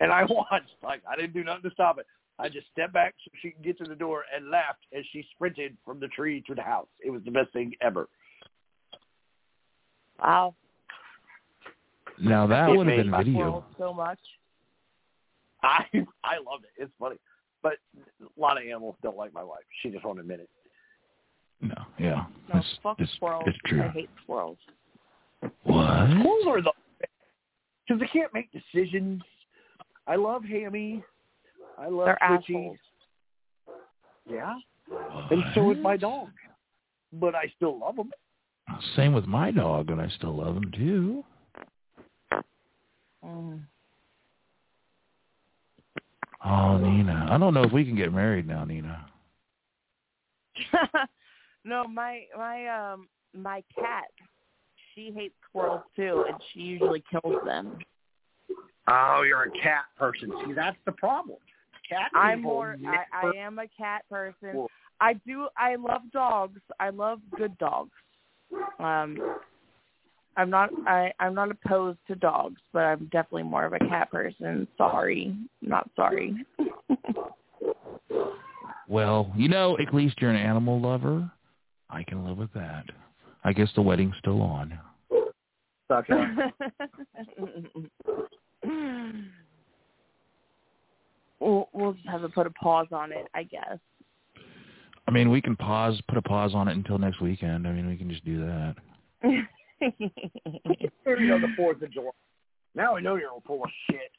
And I watched, like I didn't do nothing to stop it. I just stepped back so she could get to the door and laughed as she sprinted from the tree to the house. It was the best thing ever. Wow. Now that would have been video. So much. I I loved it. It's funny, but a lot of animals don't like my wife. She just won't admit it. No, yeah. No, That's, fuck that's, squirrels. that's true. I hate squirrels. What? Squirrels are the because they can't make decisions. I love Hammy. I love They're Twitchy. assholes. Yeah, and so is my dog. But I still love them. Same with my dog, and I still love him too. Mm. Oh, Nina. I don't know if we can get married now, Nina. no, my my um my cat, she hates squirrels too, and she usually kills them. Oh, you're a cat person. See, that's the problem. Cat I'm people more. I, I am a cat person. Well- I do. I love dogs. I love good dogs. Um, I'm not. I I'm not opposed to dogs, but I'm definitely more of a cat person. Sorry, not sorry. Well, you know, at least you're an animal lover. I can live with that. I guess the wedding's still on. Suck we'll we'll just have to put a pause on it, I guess. I mean, we can pause, put a pause on it until next weekend. I mean, we can just do that. you know, the Fourth of July. Now I know you're full of shit.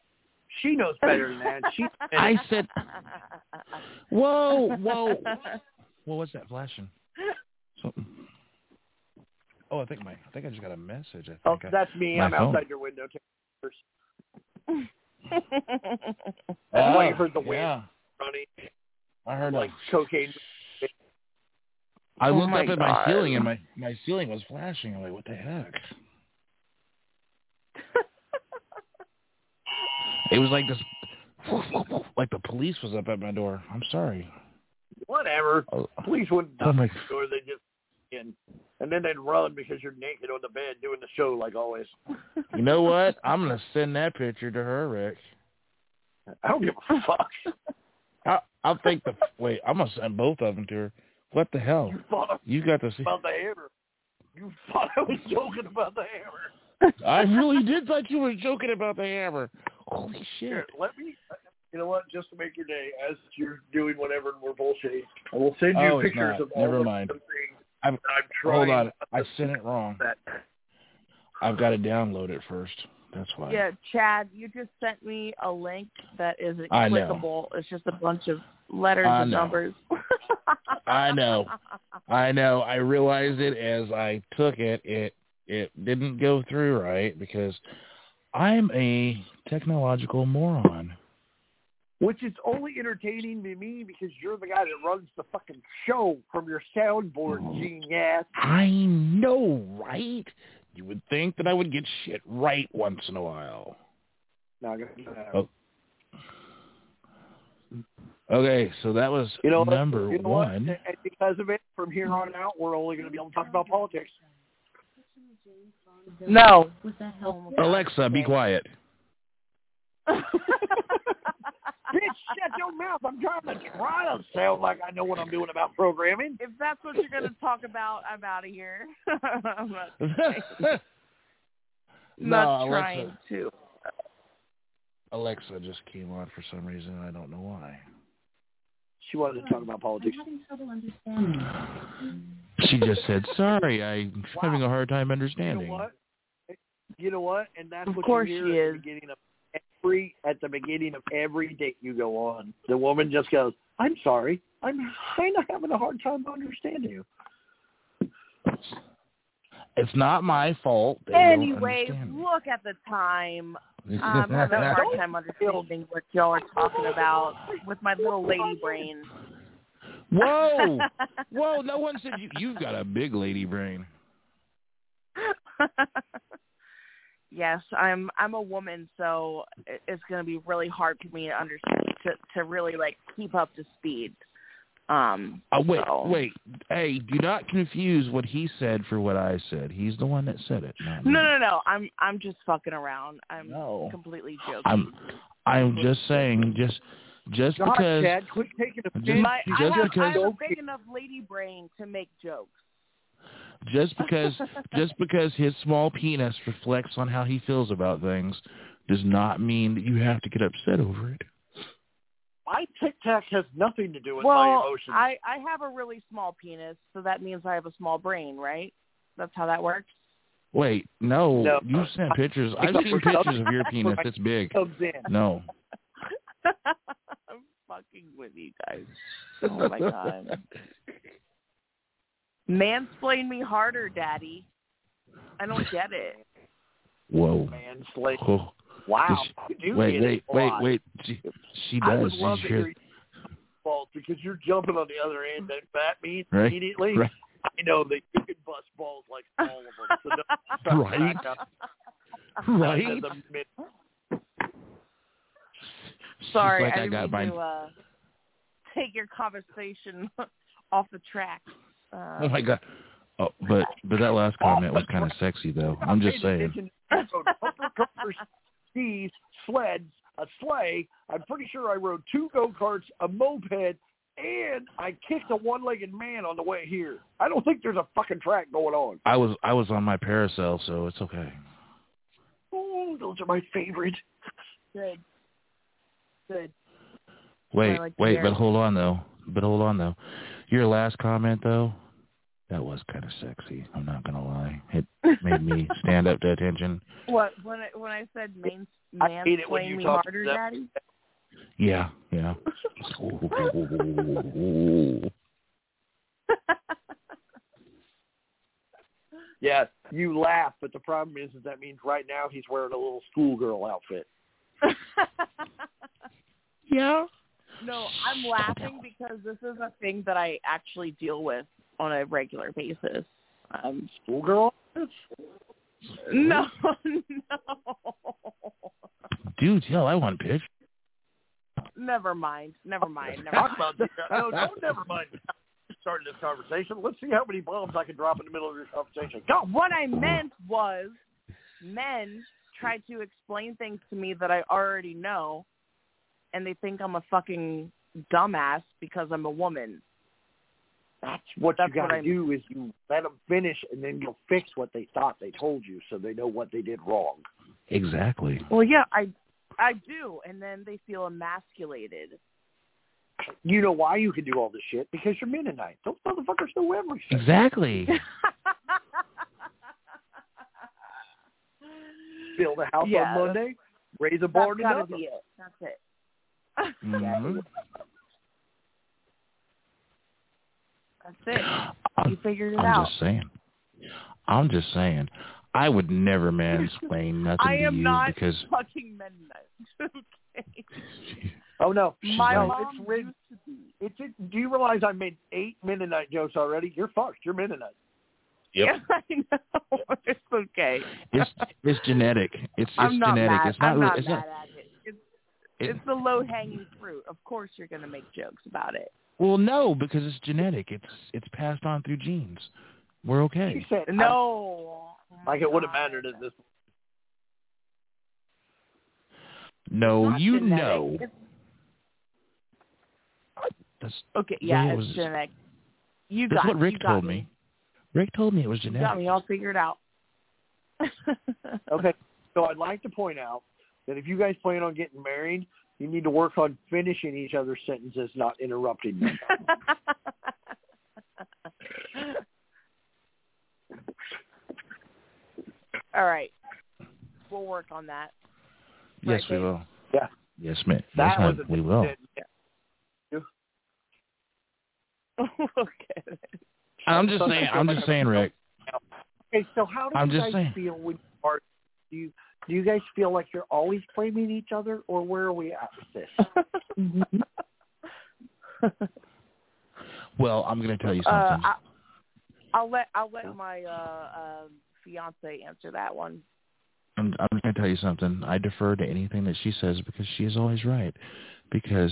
She knows better than that. She. I said, whoa, whoa. What was that flashing? Something. Oh, I think my, I think I just got a message. I oh, think. Oh, I- that's me. I'm phone. outside your window. That's oh, why you heard the wind Yeah, running I heard like like cocaine. I Oh looked up at my ceiling and my my ceiling was flashing. I'm like, what the heck? It was like this, like the police was up at my door. I'm sorry. Whatever. Oh, Police wouldn't Oh, my- knock the door. They just in, and then they'd run because you're naked on the bed doing the show like always. you know what? I'm gonna send that picture to her, Rick. I don't give a fuck. I, I'll take the wait. I'm gonna send both of them to her. What the hell? You thought You got to see. about the hammer. You thought I was joking about the hammer. I really did thought you were joking about the hammer. Holy shit! Here, let me. You know what? Just to make your day, as you're doing whatever and we're bullshitting, I will send you Oh, pictures of all Never of mind. the things I'm- that I'm trying. Hold on, I sent it wrong. That I've got to download it first. That's why. yeah, Chad, you just sent me a link that isn't clickable. It's just a bunch of letters I and know. numbers. I know. I know. I realized it as I took it. It it didn't go through right because I'm a technological moron. which is only entertaining to me because you're the guy that runs the fucking show from your soundboard, Oh. genius. I know, right? You would think that I would get shit right once in a while. Not gonna do that. Oh. Okay, so that was You know number you know what? one. And because of it, from here on out, we're only going to be able to talk about politics. No. Alexa, be quiet. Bitch, shut your mouth. I'm trying to try to sound like I know what I'm doing about programming. if that's what you're going to talk about, I'm out of here. I'm not, no, not Alexa, trying to. Alexa just came on for some reason. I don't know why. She wanted to talk about politics. She just said, "Sorry, I'm having a hard time understanding." You understanding." know what? You know what? And that's Of what course you she hear is. at the beginning of every at the beginning of every date you go on. The woman just goes, "I'm sorry, I'm kind of having a hard time understanding you." It's not my fault. They don't Anyways, look at the time. Um, I'm having a hard time understanding what y'all are talking about with my little lady brain. Whoa, whoa! No one said you. You've got a big lady brain. yes, I'm I'm a woman, so it's going to be really hard for me to understand to to really like keep up to speed. Um, Uh, wait, so- wait. Hey, do not confuse what he said for what I said. He's the one that said it. No, no, no. I'm I'm just fucking around. I'm No. completely joking. I'm. I'm just saying. Just, just God, because. Chad, quit taking offense. Just- My, I just have, I have a big enough lady brain to make jokes. Just because. just because his small penis reflects on how he feels about things, does not mean that you have to get upset over it. My tic tac has nothing to do with my well, emotions. I I have a really small penis, so that means I have a small brain, right? That's how that works. Wait, no, No. you sent pictures. I've seen pictures of your penis. It's big. comes in. No. I'm fucking with you guys. Oh my god. Mansplain me harder, Daddy. I don't get it. Whoa. Man, slave. Oh. Wow. Does You do wait, wait, wait, lot. wait. She, she I does. would love She's to hear here. you because you're jumping on the other end, and that means Right, immediately right. I know that you can bust balls like all of them. So don't Right. Right? mid- Sorry, like, I I didn't got mean mine. to uh, take your conversation off the track. Uh, Oh my god. Oh, but but that last comment was kind of sexy though. I'm just saying. Attention to bumper cars, skis, sleds, a sleigh. I'm pretty sure I rode two go karts, a moped, and I kicked a one-legged man on the way here. I don't think there's a fucking track going on. I was I was on my parasail, so it's okay. Oh, those are my favorite. good. Good. Wait, like wait, but hold on though. But hold on though. Your last comment though, that was kind of sexy. I'm not gonna lie. It made me stand up to attention. What when I, when I said main I hate it when you me talk harder, that- Daddy? Yeah, yeah. Yeah, you laugh, but the problem is, is that means right now he's wearing a little schoolgirl outfit. yeah. no, I'm laughing because this is a thing that I actually deal with on a regular basis. Um, Schoolgirl? no, no. Dude, yo, I want pitch. Never mind. Never mind. Never Talk mind. about no, don't never mind. Starting this conversation. Let's see how many bombs I can drop in the middle of your conversation. Go. What I meant was men try to explain things to me that I already know, and they think I'm a fucking dumbass because I'm a woman. That's what That's you got what to do is you let them finish, and then you'll fix what they thought they told you, so they know what they did wrong. Exactly. Well, yeah, I I do, and then they feel emasculated. You know why you can do all this shit? Because you're Mennonite. Those motherfuckers know everything. Exactly. Build a house Yeah, on Monday, raise a barn gotta another. be it. That's it. Mhm. That's it. You figured it out. I'm just saying. I'm just saying. I would never mansplain nothing I to you not because fucking Mennonite. okay. Oh no, My no, mom it's rid- used to be. It's it, do you realize I made eight Mennonite jokes already? You're fucked. You're Mennonite. Yeah, I know. It's okay. it's it's genetic. It's I'm it's not genetic. mad. It's not I'm not it's mad not at it's the low hanging fruit. Of course, you're going to make jokes about it. Well, no, because it's genetic. It's it's passed on through genes. We're okay. She said, No, Like it would have mattered at this. No, you genetic. know. That's Okay, yeah, Yeah, it it's was- genetic. You that's got what Rick you told me. Rick told me it was You got genetic. me all figured out. Okay, so I'd like to point out that if you guys plan on getting married, you need to work on finishing each other's sentences, not interrupting them. all right, we'll work on that. Yes, Right, we will. Yeah. Yes, ma'am. Yes, ma'am. we will. okay. I'm just saying. I'm just saying, Rick. Okay, so how do I'm you just guys saying. feel when you are? Do you do you guys feel like you're always blaming each other, or where are we at with this? Well, I'm going to tell you Uh, something. I, I'll let I'll let my uh, uh, fiance answer that one. I'm, I'm going to tell you something. I defer to anything that she says because she is always right. Because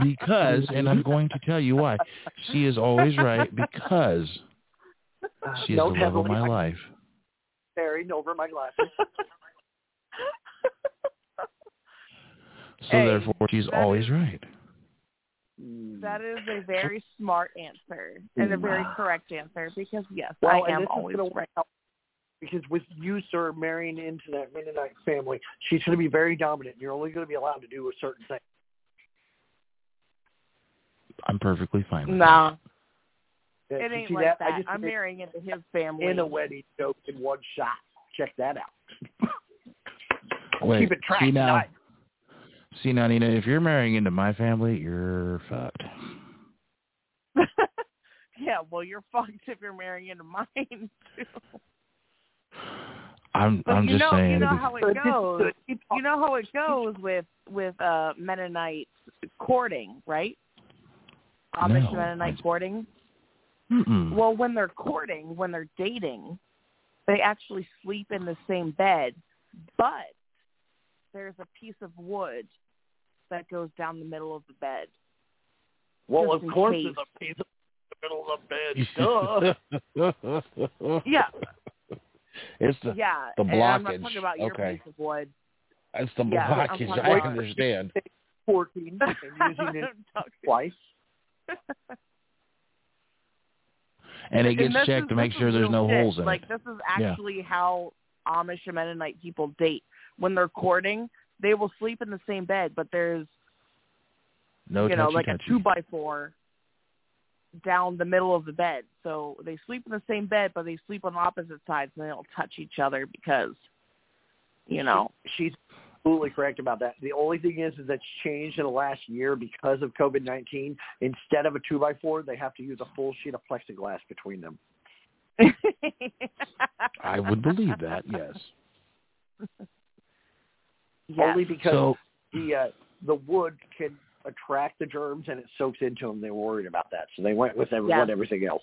because, and I'm going to tell you why. She is always right because she is Note the love of my I life. Staring over my glasses. So Hey, therefore, she's always is- right. Mm. that is a very smart answer and a very correct answer because yes, Well, I am always right. out because with you, sir, marrying into that Mennonite family, she's going to be very dominant. You're only going to be allowed to do a certain thing. I'm perfectly fine with No, Yeah, it ain't like that? that. I just I'm marrying into his family. in a wedding joke in one shot. Check that out. Wait, Keep it track. see now, nice. see now, Nina, if you're marrying into my family, you're fucked. yeah, well, you're fucked if you're marrying into mine too. I'm But I'm you just know, saying. you know how it goes. You know how it goes with with uh Mennonite courting, right? Amish No, Mennonite I- courting. Mm-mm. Well, when they're courting, when they're dating, they actually sleep in the same bed, but there's a piece of wood that goes down the middle of the bed. Well, of course, case. there's a piece of the middle of the bed. Duh. Yeah, it's the yeah. the and I'm not talking about your Okay. piece of wood. it's the Yeah, I'm blockage. talking I about- understand. 14 and using it I'm talking- twice. And it gets this checked is- to make sure there's no shit. holes in like, it. this is Yeah. actually how Amish and Mennonite people date. When they're courting, they will sleep in the same bed, but there's No you know like touchy. a two by four down the middle of the bed. So they sleep in the same bed, but they sleep on opposite sides, and they don't touch each other because you know. She's absolutely correct about that. The only thing is, is that's changed in the last year because of COVID nineteen. Instead of a two by four, they have to use a full sheet of plexiglass between them. I would believe that. Yes. yes. Only because So the uh, the wood can attract the germs and it soaks into them. They were worried about that, so they went with every, Yeah. what everything else.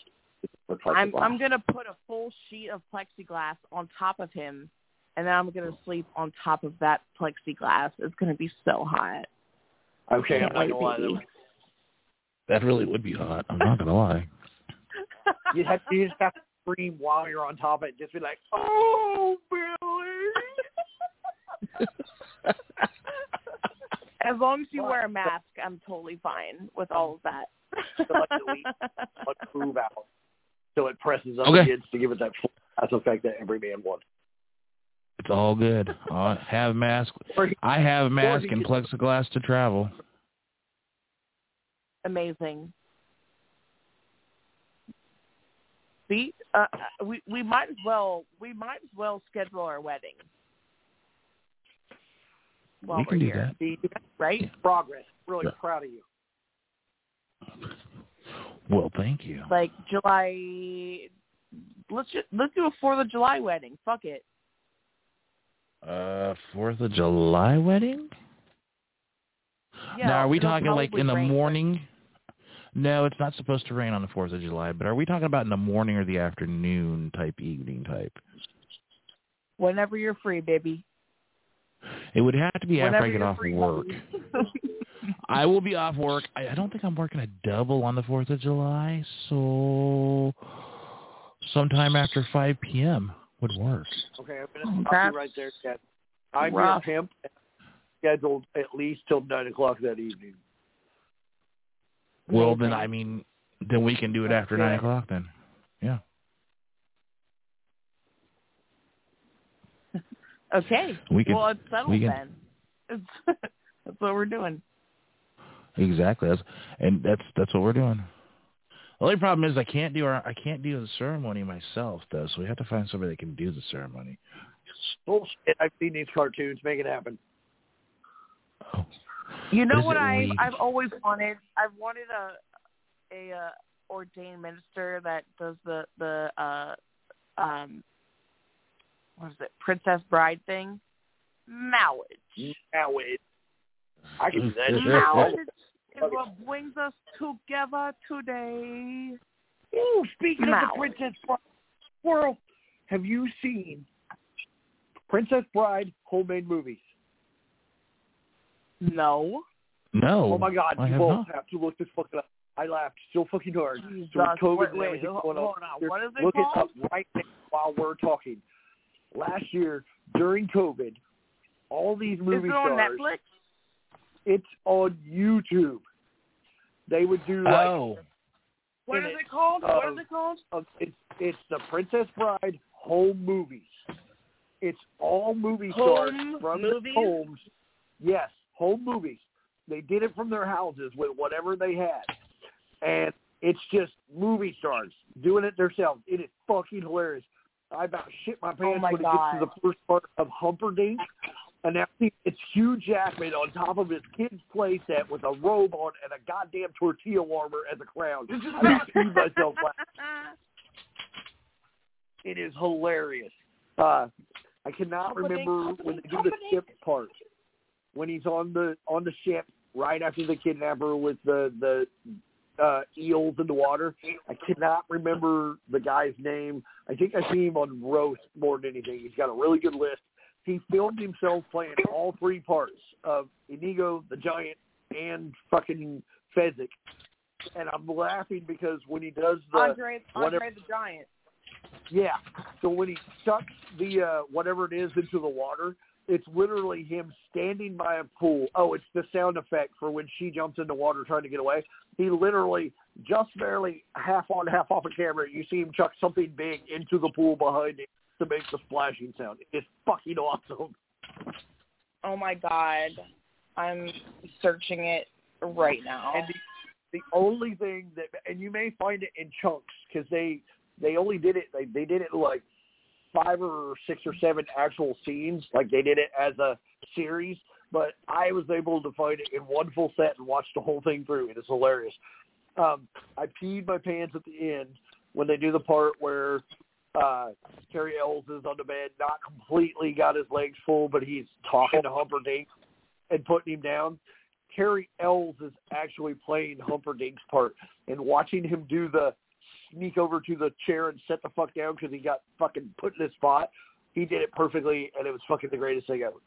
I'm. I'm gonna put a full sheet of plexiglass on top of him, and then I'm gonna sleep on top of that plexiglass. It's gonna be so hot. okay. I'm Can't gonna lie. that really would be hot. I'm not gonna lie. You have you just have to scream while you're on top of it. And just be like, "Oh, Billy!" As long as you wear a mask, I'm totally fine with all of that. like delete, like move out, so it presses up Okay. against to give it that full ass effect that every man wants. It's all good. I have mask. I have mask and plexiglass to travel. Amazing. See, uh, we we might as well we might as well schedule our wedding while we can do here, that. See, right? progress. Really Yeah. proud of you. Well, thank you. Like July. Let's just let's do a Fourth of July wedding. Fuck it. Uh, Fourth of July wedding? Yeah. now, are we talking like in the morning? No, it's not supposed to rain on the Fourth of July. But are we talking about in the morning or the afternoon type, evening type? Whenever you're free, baby. It would have to be after I get off free. work. I will be off work. I, I don't think I'm working a double on the Fourth of July, so sometime after 5 p.m. would work. Okay, I'm going to oh, stop That's you right there, Cat. I'm rough. your pimp. Scheduled at least till nine o'clock that evening. Well, then I mean, then we can do it after nine o'clock. Then, yeah. Okay. We can- well, it's settled we can- then. It's, that's what we're doing. Exactly. That's and that's that's what we're doing. The only problem is I can't do our I can't do the ceremony myself though, so we have to find somebody that can do the ceremony. Bullshit. I've seen these cartoons. Make it happen. Oh. You know Is what I weed? I've always wanted? I've wanted a a uh, ordained minister that does the the uh um what is it Princess Bride thing? Marriage. Marriage. I can do that. Marriage is what brings us together today. Ooh, speaking of the Princess Bride, Squirrel, have you seen Princess Bride homemade movies? No. No. Oh my God, I you have both not. have to look this fucking up. I laughed so fucking hard. Jesus. During COVID Wait, and wait, everything hold going on. on. What is it Look called? it up right now while we're talking. Last year, during COVID, all these Is it on stars, Netflix? It's on YouTube. They would do like Oh. What in is it, it called? what is uh, it called? uh, it's it's the Princess Bride home movies. It's all movie stars Home from movies? their homes. Yes, home movies. They did it from their houses with whatever they had, and it's just movie stars doing it themselves. It is fucking hilarious. I about shit my pants Oh my when it gets to the first part of Humperdinck, and now it's Hugh Jackman on top of his kid's playset with a robe on and a goddamn tortilla warmer as a crown. I peed myself laughing. It is hilarious. Uh, I cannot remember when they do the ship part. When he's on the on the ship right after the kidnapper with the the uh, eels in the water. I cannot remember the guy's name. I think I see him on Roast more than anything. He's got a really good list. He filmed himself playing all three parts of Inigo the Giant and fucking Fezzik. And I'm laughing because when he does the Andre whatever- Andre the Giant. yeah. So when he sucks the uh whatever it is into the water, it's literally him standing by a pool. Oh, it's the sound effect for when she jumps in the water trying to get away. He literally just barely half on, half off a camera. You see him chuck something big into the pool behind him to make the splashing sound. It's fucking awesome. Oh my god. I'm searching it right now. And the, the only thing that, and you may find it in chunks because they they only did it. They they did it like five or six or seven actual scenes. Like they did it as a series. But I was able to find it in one full set and watch the whole thing through. It is hilarious. Um, I peed my pants at the end when they do the part where uh Terry Ells is on the bed, not completely got his legs full, but he's talking to Humperdinck and putting him down. Terry Ells is actually playing Humperdinck's part, and watching him do the sneak over to the chair and set the fuck down because he got fucking put in his spot. He did it perfectly, and it was fucking the greatest thing ever.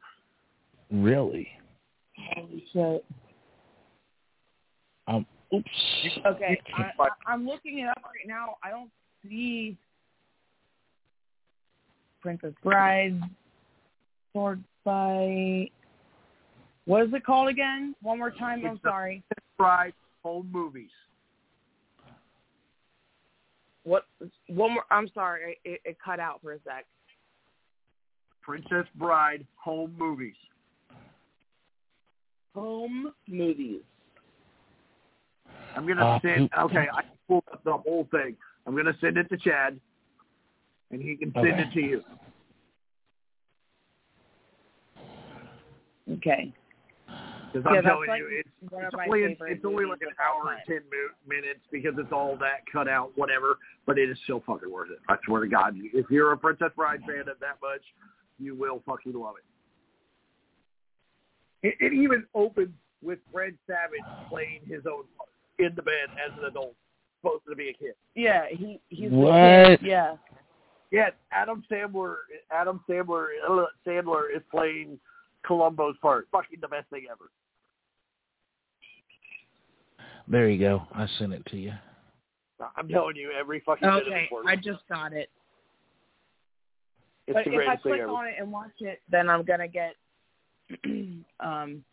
Really? Holy shit. Um. Oops. Okay, I, I, I'm looking it up right now. I don't see Princess Bride, Sword Fight. What is it called again? One more time. I'm It's the- sorry. Pride home movies. What? One more. I'm sorry. It, it cut out for a sec. Princess Bride home movies. Home movies. I'm gonna Uh, send. who- Okay, I pulled up the whole thing. I'm gonna send it to Chad, and he can send Okay. it to you. Okay. Because Yeah, I'm telling like you, it's it's only it's only like an of all hour and ten mi- minutes because it's all that cut out, whatever. But it is still fucking worth it. I swear to God, if you're a Princess Bride fan of that much, you will fucking love it. It, it even opens with Fred Savage playing his own part in the band as an adult, supposed to be a kid. Yeah, he he's the What? kid. Yeah. Adam Sandler. Adam Sandler. uh, Sandler is playing Columbo's part. Fucking the best thing ever. There you go. I sent it to you. I'm telling you, every fucking Okay. I just got it. It's but the if I click ever. on it and watch it, then I'm gonna get um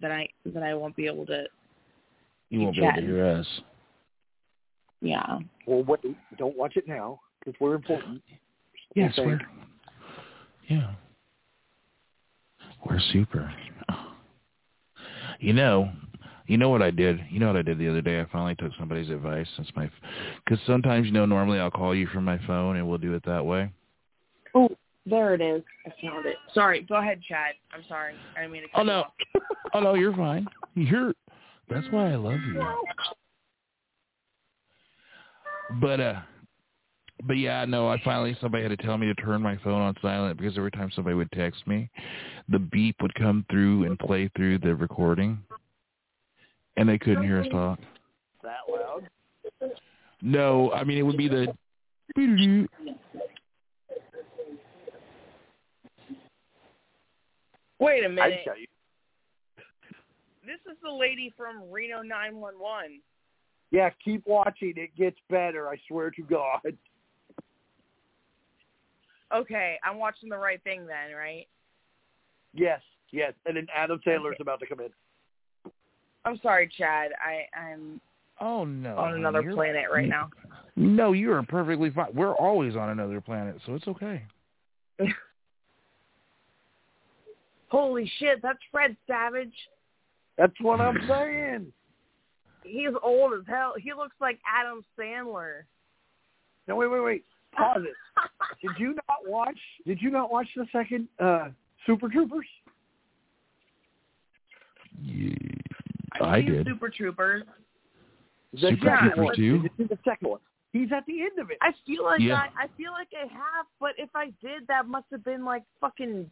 then I then I won't be able to You won't be able to chatting. hear us. yeah. Well, wait, don't watch it now because we're important. Yes, Okay. we're yeah, we're super. You know, you know what I did. You know what I did the other day. I finally took somebody's advice since my, because sometimes you know normally I'll call you from my phone and we'll do it that way. Oh, there it is. I found it. Sorry, go ahead, Chad. I'm sorry. I didn't mean to cut Oh you no, off. oh no, you're fine. You're. That's why I love you. But uh, but yeah, no. I finally somebody had to tell me to turn my phone on silent because every time somebody would text me, the beep would come through and play through the recording, and they couldn't hear us talk. That loud? No, I mean it would be the. Wait a minute. tell you. This is the lady from Reno 911. Yeah, keep watching. It gets better. I swear to God. Okay, I'm watching the right thing then, right? Yes, yes. And then Adam Taylor's Okay. about to come in. I'm sorry, Chad. I I'm Oh no! on another You're- planet right now. No, you are perfectly fine. We're always on another planet, so it's okay. Holy shit, that's Fred Savage. That's what I'm saying. He's old as hell. He looks like Adam Sandler. No, wait, wait, wait. Pause it. Did you not watch? Did you not watch the second uh, Super Troopers? Yeah, I've I did. Super Troopers. The Super second Troopers one. two? The second one. He's at the end of it. I feel like Yeah. I I feel like I have, but if I did, that must have been like fucking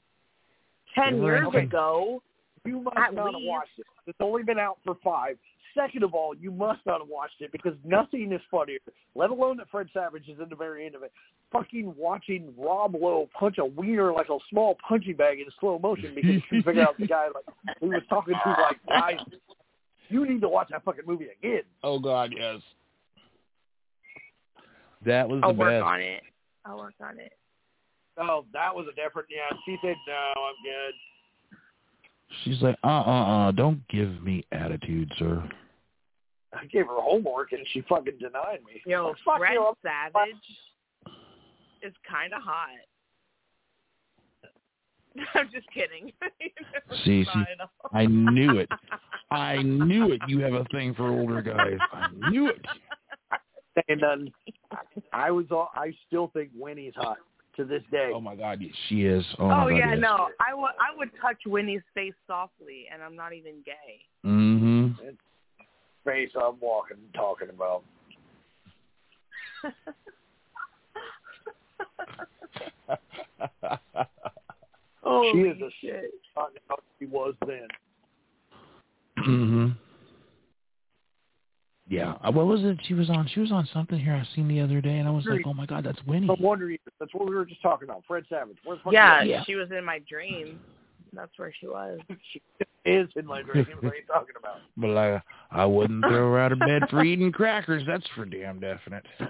ten years okay. ago. You must At not have least. watched it. It's only been out for five. Second of all, you must not have watched it because nothing is funnier, let alone that Fred Savage is in the very end of it. Fucking watching Rob Lowe punch a wiener like a small punching bag in slow motion because he couldn't figure out the guy like he was talking to like guys. You need to watch that fucking movie again. Oh God, yes. That was I'll the work best. on it. I'll work on it. Oh, that was a different. Yeah, she said no, I'm good. She's like, uh, uh, uh, don't give me attitude, sir. I gave her homework and she fucking denied me. Yo, fuck Fred you, I'm- Savage is kind of hot. I'm just kidding. See, see, I knew it. I knew it. You have a thing for older guys. I knew it. And then I was all, I still think Winnie's hot to this day. Oh my God, yes, she is. Oh, my Oh God, yeah, yes. no. I would I would touch Winnie's face softly, and I'm not even gay. Mm-hmm. Face I'm walking talking about. She is a shit. not how she was then. mm-hmm. Yeah. Uh, What was it she was on? She was on something here I seen the other day, and I was like, oh my God, that's Winnie. From Wonder Years. That's what we were just talking about. Fred Savage. Where the Yeah, Yeah. she was in my dream. That's where she was. she? She is in my dreams. What are you talking about? But like, I wouldn't throw her out of bed for eating crackers. That's for damn definite.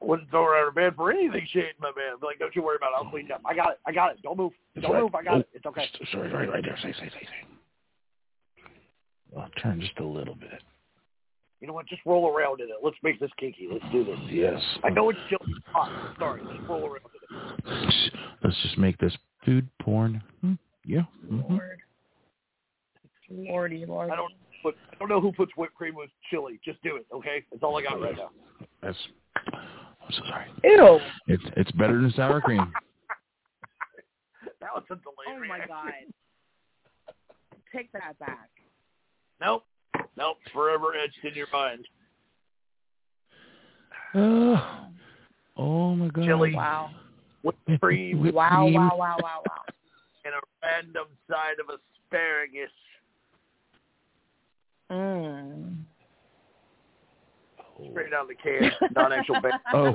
Wouldn't throw her out of bed for anything. She ain't in my bed. Be like, don't you worry about it. I'll clean it up. I got it. I got it. Don't move. Don't right. move. I got Oh, it. It's okay. Sorry, right, right there. Say, say, say, say. I'll turn just a little bit. You know what? Just roll around in it. Let's make this kinky. Let's do this. Yes. I know it's still hot. Sorry. Just roll around in it. Let's just make this food porn. Hmm, Yeah. mhm. Lord. Lordy, Lordy. I don't put. I don't know who puts whipped cream with chili. Just do it. Okay. That's all I got right now. That's. I'm so sorry. Ew. It's it's better than sour cream. That was a delayed Oh my reaction. god. Take that back. Nope. Nope. Forever etched in your mind. Oh, oh my god. Chili. Wow. Whipped cream Whipped Wow, cream. wow, wow, wow, wow. and a random side of asparagus. Mm. Straight out of the can. Not actual bacon. Oh.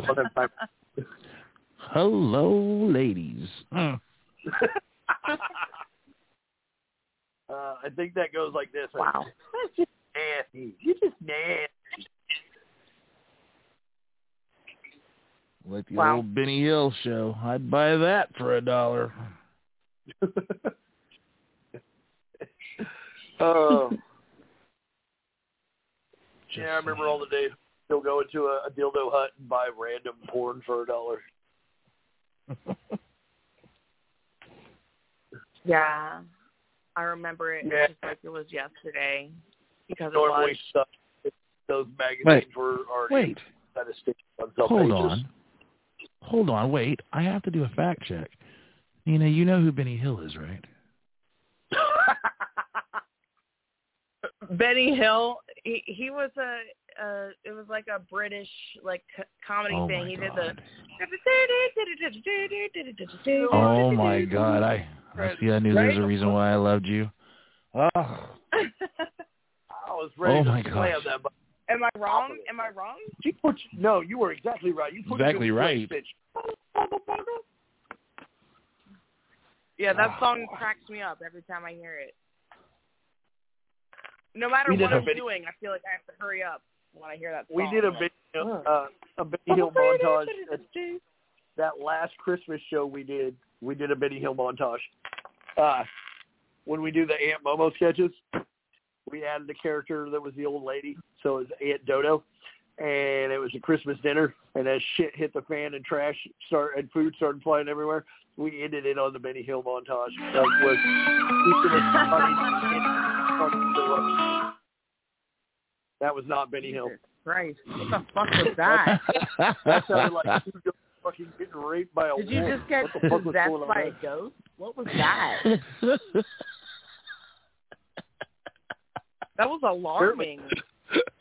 Hello, ladies. Mm. uh, I think that goes like this. Wow. That's just nasty. You're just nasty. Like the Wow. old Benny Hill show. I'd buy that for a dollar. Oh. yeah, I remember all the days still going to a, a dildo hut and buy random porn for a dollar. Yeah. I remember it Yeah. just like it was yesterday because it Normally was. stuff. Those magazines were already Wait, kind of on some hold pages. on. Hold on, wait. I have to do a fact check. Nina, you know who Benny Hill is, right? Benny Hill, he he was a uh it was like a British like comedy Oh thing. my he did god. the Oh my god. I I see I knew there's a reason why I loved you. Oh, I was ready Oh to my slam gosh. that. But Am I wrong? Am I wrong? you put, no, you were exactly right. You put Exactly right. Yeah, that Ah, song boy. cracks me up every time I hear it. No matter We what a I'm video- doing, I feel like I have to hurry up when I hear that song. We did a video, uh, a Benny Hill montage. At that last Christmas show we did, we did a Benny Hill montage. Uh, when we do the Aunt Momo sketches, we added a character that was the old lady, so it was Aunt Dodo, and it was a Christmas dinner. And as shit hit the fan and trash start and food started flying everywhere, we ended it on the Benny Hill montage. That was that was not Benny Hill. Jesus Christ, what the fuck was that? That sounded like you were fucking getting raped by a Did you just get What the fuck was possessed by there? a ghost? What was that? That was alarming.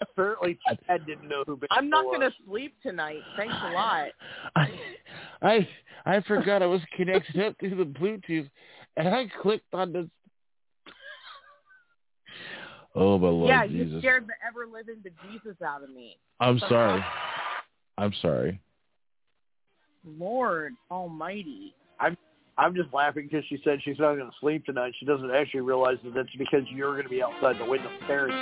Apparently, Chad didn't know who I'm not gonna sleep tonight. Thanks a lot. I, I I forgot I was connected up to the Bluetooth, and I clicked on this. Oh my Lord yeah, Jesus! you scared the ever living bejesus out of me. I'm sorry. I'm sorry. Lord Almighty. I'm I'm just laughing because she said she's not going to sleep tonight. She doesn't actually realize that that's because you're going to be outside the window staring.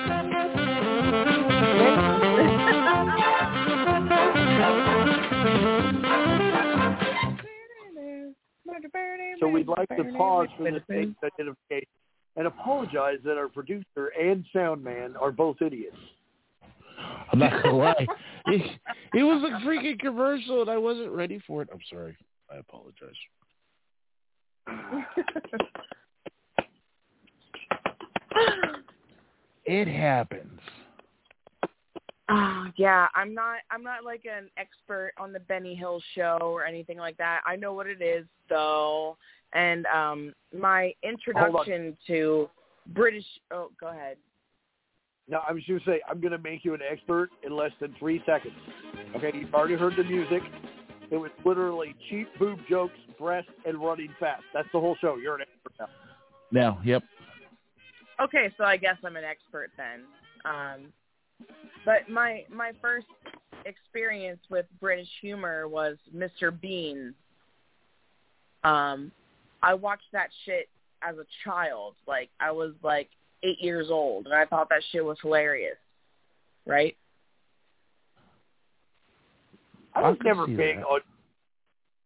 So we'd like to pause for this identification and apologize that our producer and sound man are both idiots. I'm not gonna lie. It, it was a freaking commercial, and I wasn't ready for it. I'm sorry. I apologize. It happens. Ah, yeah, I'm not I'm not like an expert on the Benny Hill show or anything like that. I know what it is though. And um my introduction to British oh, go ahead. No, I'm just going to say, I'm going to make you an expert in less than three seconds. Okay, you've already heard the music. It was literally cheap boob jokes, breasts, and running fast. That's the whole show. You're an expert now. Now, yep. Okay, so I guess I'm an expert then. Um but my my first experience with British humor was Mr. Bean. Um I watched that shit as a child. Like I was like 8 years old and I thought that shit was hilarious. Right? I I was can never big that. on.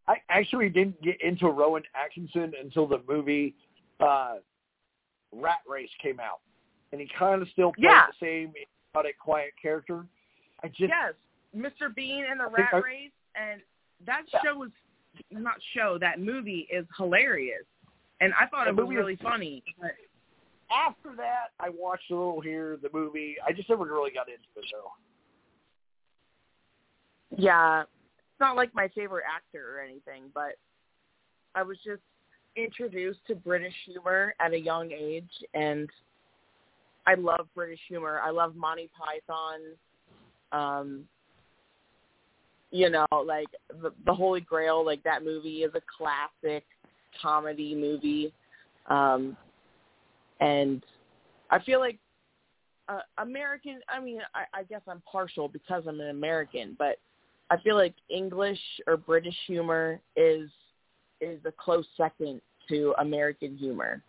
I actually didn't get into Rowan Atkinson until the movie uh, Rat Race came out, and he kind of still played Yeah. the same exotic, quiet character. I just yes, Mr. Bean and the I Rat I- Race, and that Yeah. show was not show. That movie is hilarious, and I thought The it was movie is- really funny. But after that, I watched a little here the movie. I just never really got into it though. yeah, it's not like my favorite actor or anything, but I was just introduced to British humor at a young age, and I love British humor. I love Monty Python. Um, you know, like the, the Holy Grail, like that movie is a classic comedy movie, um, and I feel like uh, American. I mean, I, I guess I'm partial because I'm an American, but I feel like English or British humor is is a close second to American humor.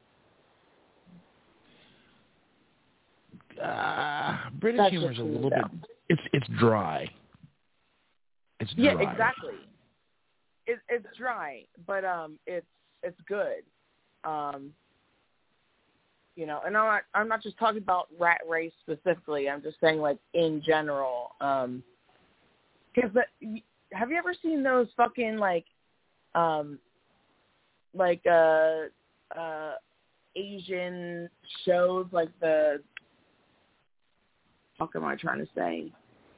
Uh, British That's humor is a little though. bit. It's it's dry. It's dry. Yeah, exactly. It, it's dry, but um, it's it's good. Um, you know, and I'm not I'm not just talking about Rat Race specifically. I'm just saying like in general. Um, because the, have you ever seen those fucking like, um, like uh uh Asian shows like the fuck am I trying to say?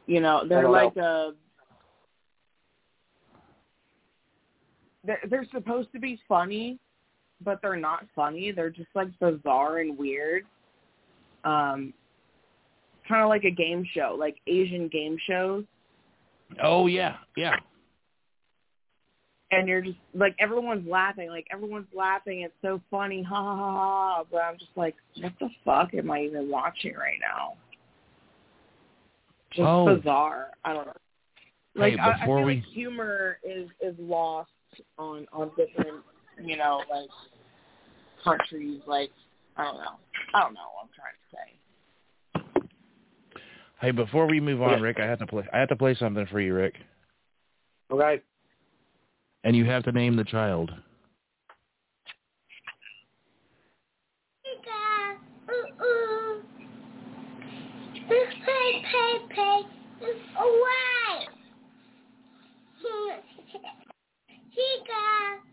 You know, they're like uh they're they're supposed to be funny, but they're not funny. They're just like bizarre and weird. Um kind of like a game show, like Asian game shows. Oh yeah, yeah. and you're just like everyone's laughing, like everyone's laughing. It's so funny, ha ha ha ha. But I'm just like, what the fuck am I even watching right now? Just Oh. bizarre. I don't know. Hey, Like I, I feel we- like humor is is lost on on different, you know, like countries. Like I don't know. I don't know what I'm trying to say. Hey, before we move on, Yeah. Rick, I have to play. I have to play something for you, Rick, Okay. and you have to name the child.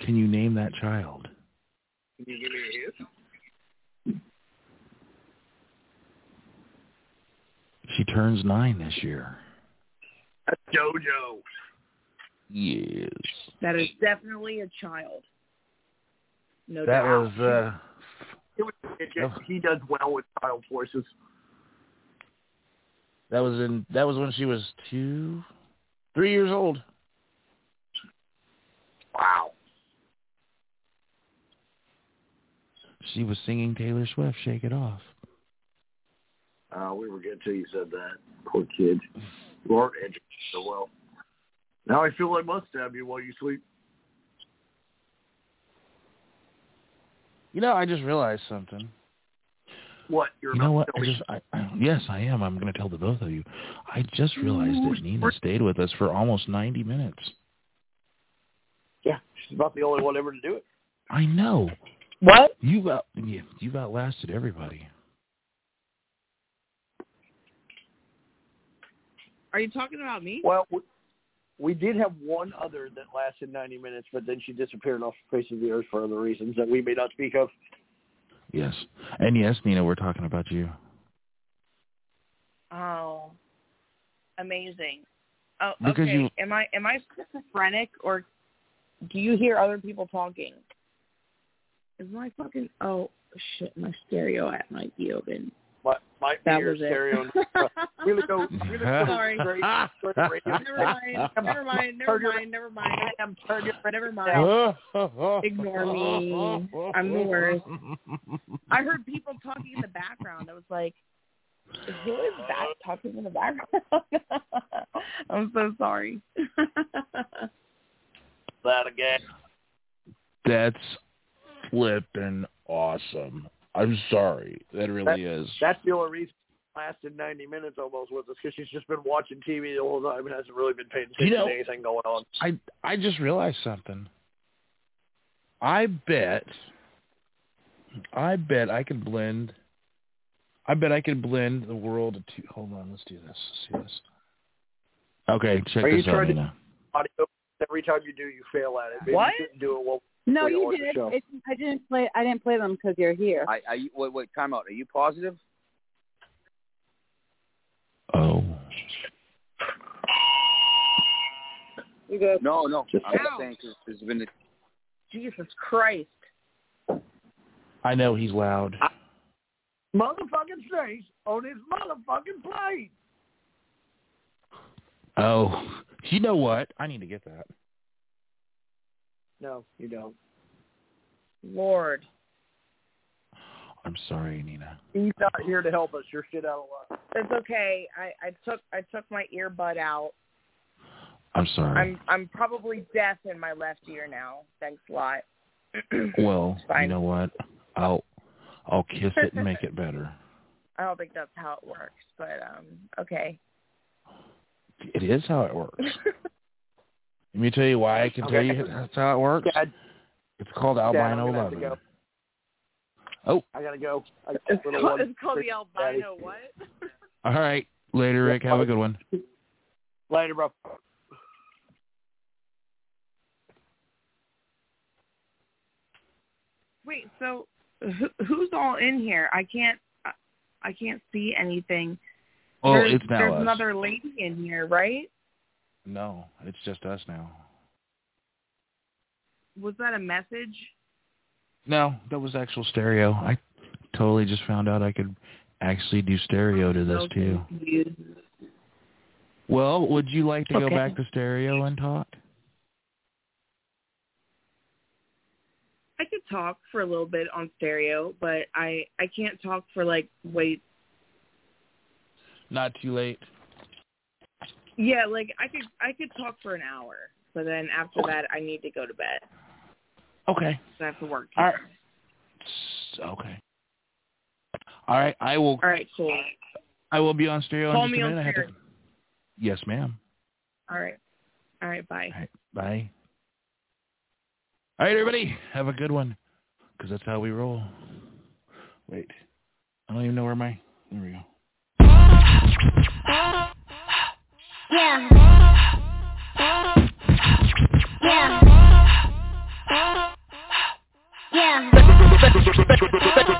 Can you name that child? Can you give me a hint? She turns nine this year. That's JoJo. Yes. That is definitely a child. No That doubt. was uh It was, it just, he does well with child voices. that was in that was when she was two, three years old. Wow. She was singing Taylor Swift, "Shake It Off." Uh, we were good till you said that. Poor kid. You aren't educated so well. Now I feel I must stab you while you sleep. You know, I just realized something. What? You're You not know what? I telling just, I, I, yes, I am. I'm going to tell the both of you. I just realized that Nina stayed with us for almost 90 minutes. Yeah, she's about the only one ever to do it. I know. What? You've out, yeah, you've outlasted everybody. Are you talking about me? Well, we, we did have one other that lasted 90 minutes, but then she disappeared off the face of the earth for other reasons that we may not speak of. Yes, and yes, Nina, we're talking about you. Oh, amazing. Oh, Because okay. you- Am I am I schizophrenic or do you hear other people talking? Is my fucking oh shit my stereo at might be open. My, my That ear was it. stereo. We're gonna go. We're go Sorry. straight, straight. Never mind. Never mind. Never mind. Never mind. I am turning. Never mind. Ignore me. I'm the worst. I heard people talking in the background. I was like, who is that talking in the background? I'm so sorry. That again. That's flipping awesome. I'm sorry. That really is. That's the only reason it lasted 90 minutes almost with us because she's just been watching TV the whole time and hasn't really been paying attention You know- to anything going on. I I just realized something. I bet I bet I could blend I bet I could blend the world of two hold on, let's do this. Let's see this. Okay, check Are you this out, trying to- Audio. Every time you do, you fail at it. Maybe What? You shouldn't do it. Well, No, you you watch the did. show. It's, I didn't play. I didn't play them because you're here. I, I wait, wait, time out. Are you positive? Oh. You good? No, no. Just- I'm just Ow. saying 'cause there's been a, Jesus Christ. I know he's loud. motherfucking snakes on his motherfucking plane. Oh. You know what? I need to get that. No, you don't. Lord. I'm sorry, Nina. He's not here to help us. You're shit out of luck. It's okay. I, I took I took my earbud out. I'm sorry. I'm I'm probably deaf in my left ear now. Thanks a lot. well, you know what? I'll I'll kiss it and make it better. I don't think that's how it works, but um okay. It is how it works. Let me tell you why I can tell you that's how it works. Dad, It's called albino gonna have to loving. go. Oh, I gotta go. I got It's little called, it's called the for Daddy. albino what? all right. Later, Rick. Have a good one. Later, bro. Wait, so who, who's all in here? I can't I- I can't see anything. Oh, there's, it's now there's us. another lady in here, right? No, it's just us now. Was that a message? No, that was actual stereo. I totally just found out I could actually do stereo to this So too. confused. Well, would you like to go back to stereo and talk? I could talk for a little bit on stereo, but I I can't talk for like wait. Not too late. Yeah, like I could I could talk for an hour, but then after oh. that I need to go to bed. Okay. 'cause I have to work. All right. Okay. All right. I will. All right, cool. I will be on stereo Call me on have to- stereo. Yes, ma'am. All right. All right, bye. All right. Bye. All right, everybody. Have a good one, because that's how we roll. Wait. I don't even know where my. There we go. Yeah. Yeah. Yeah.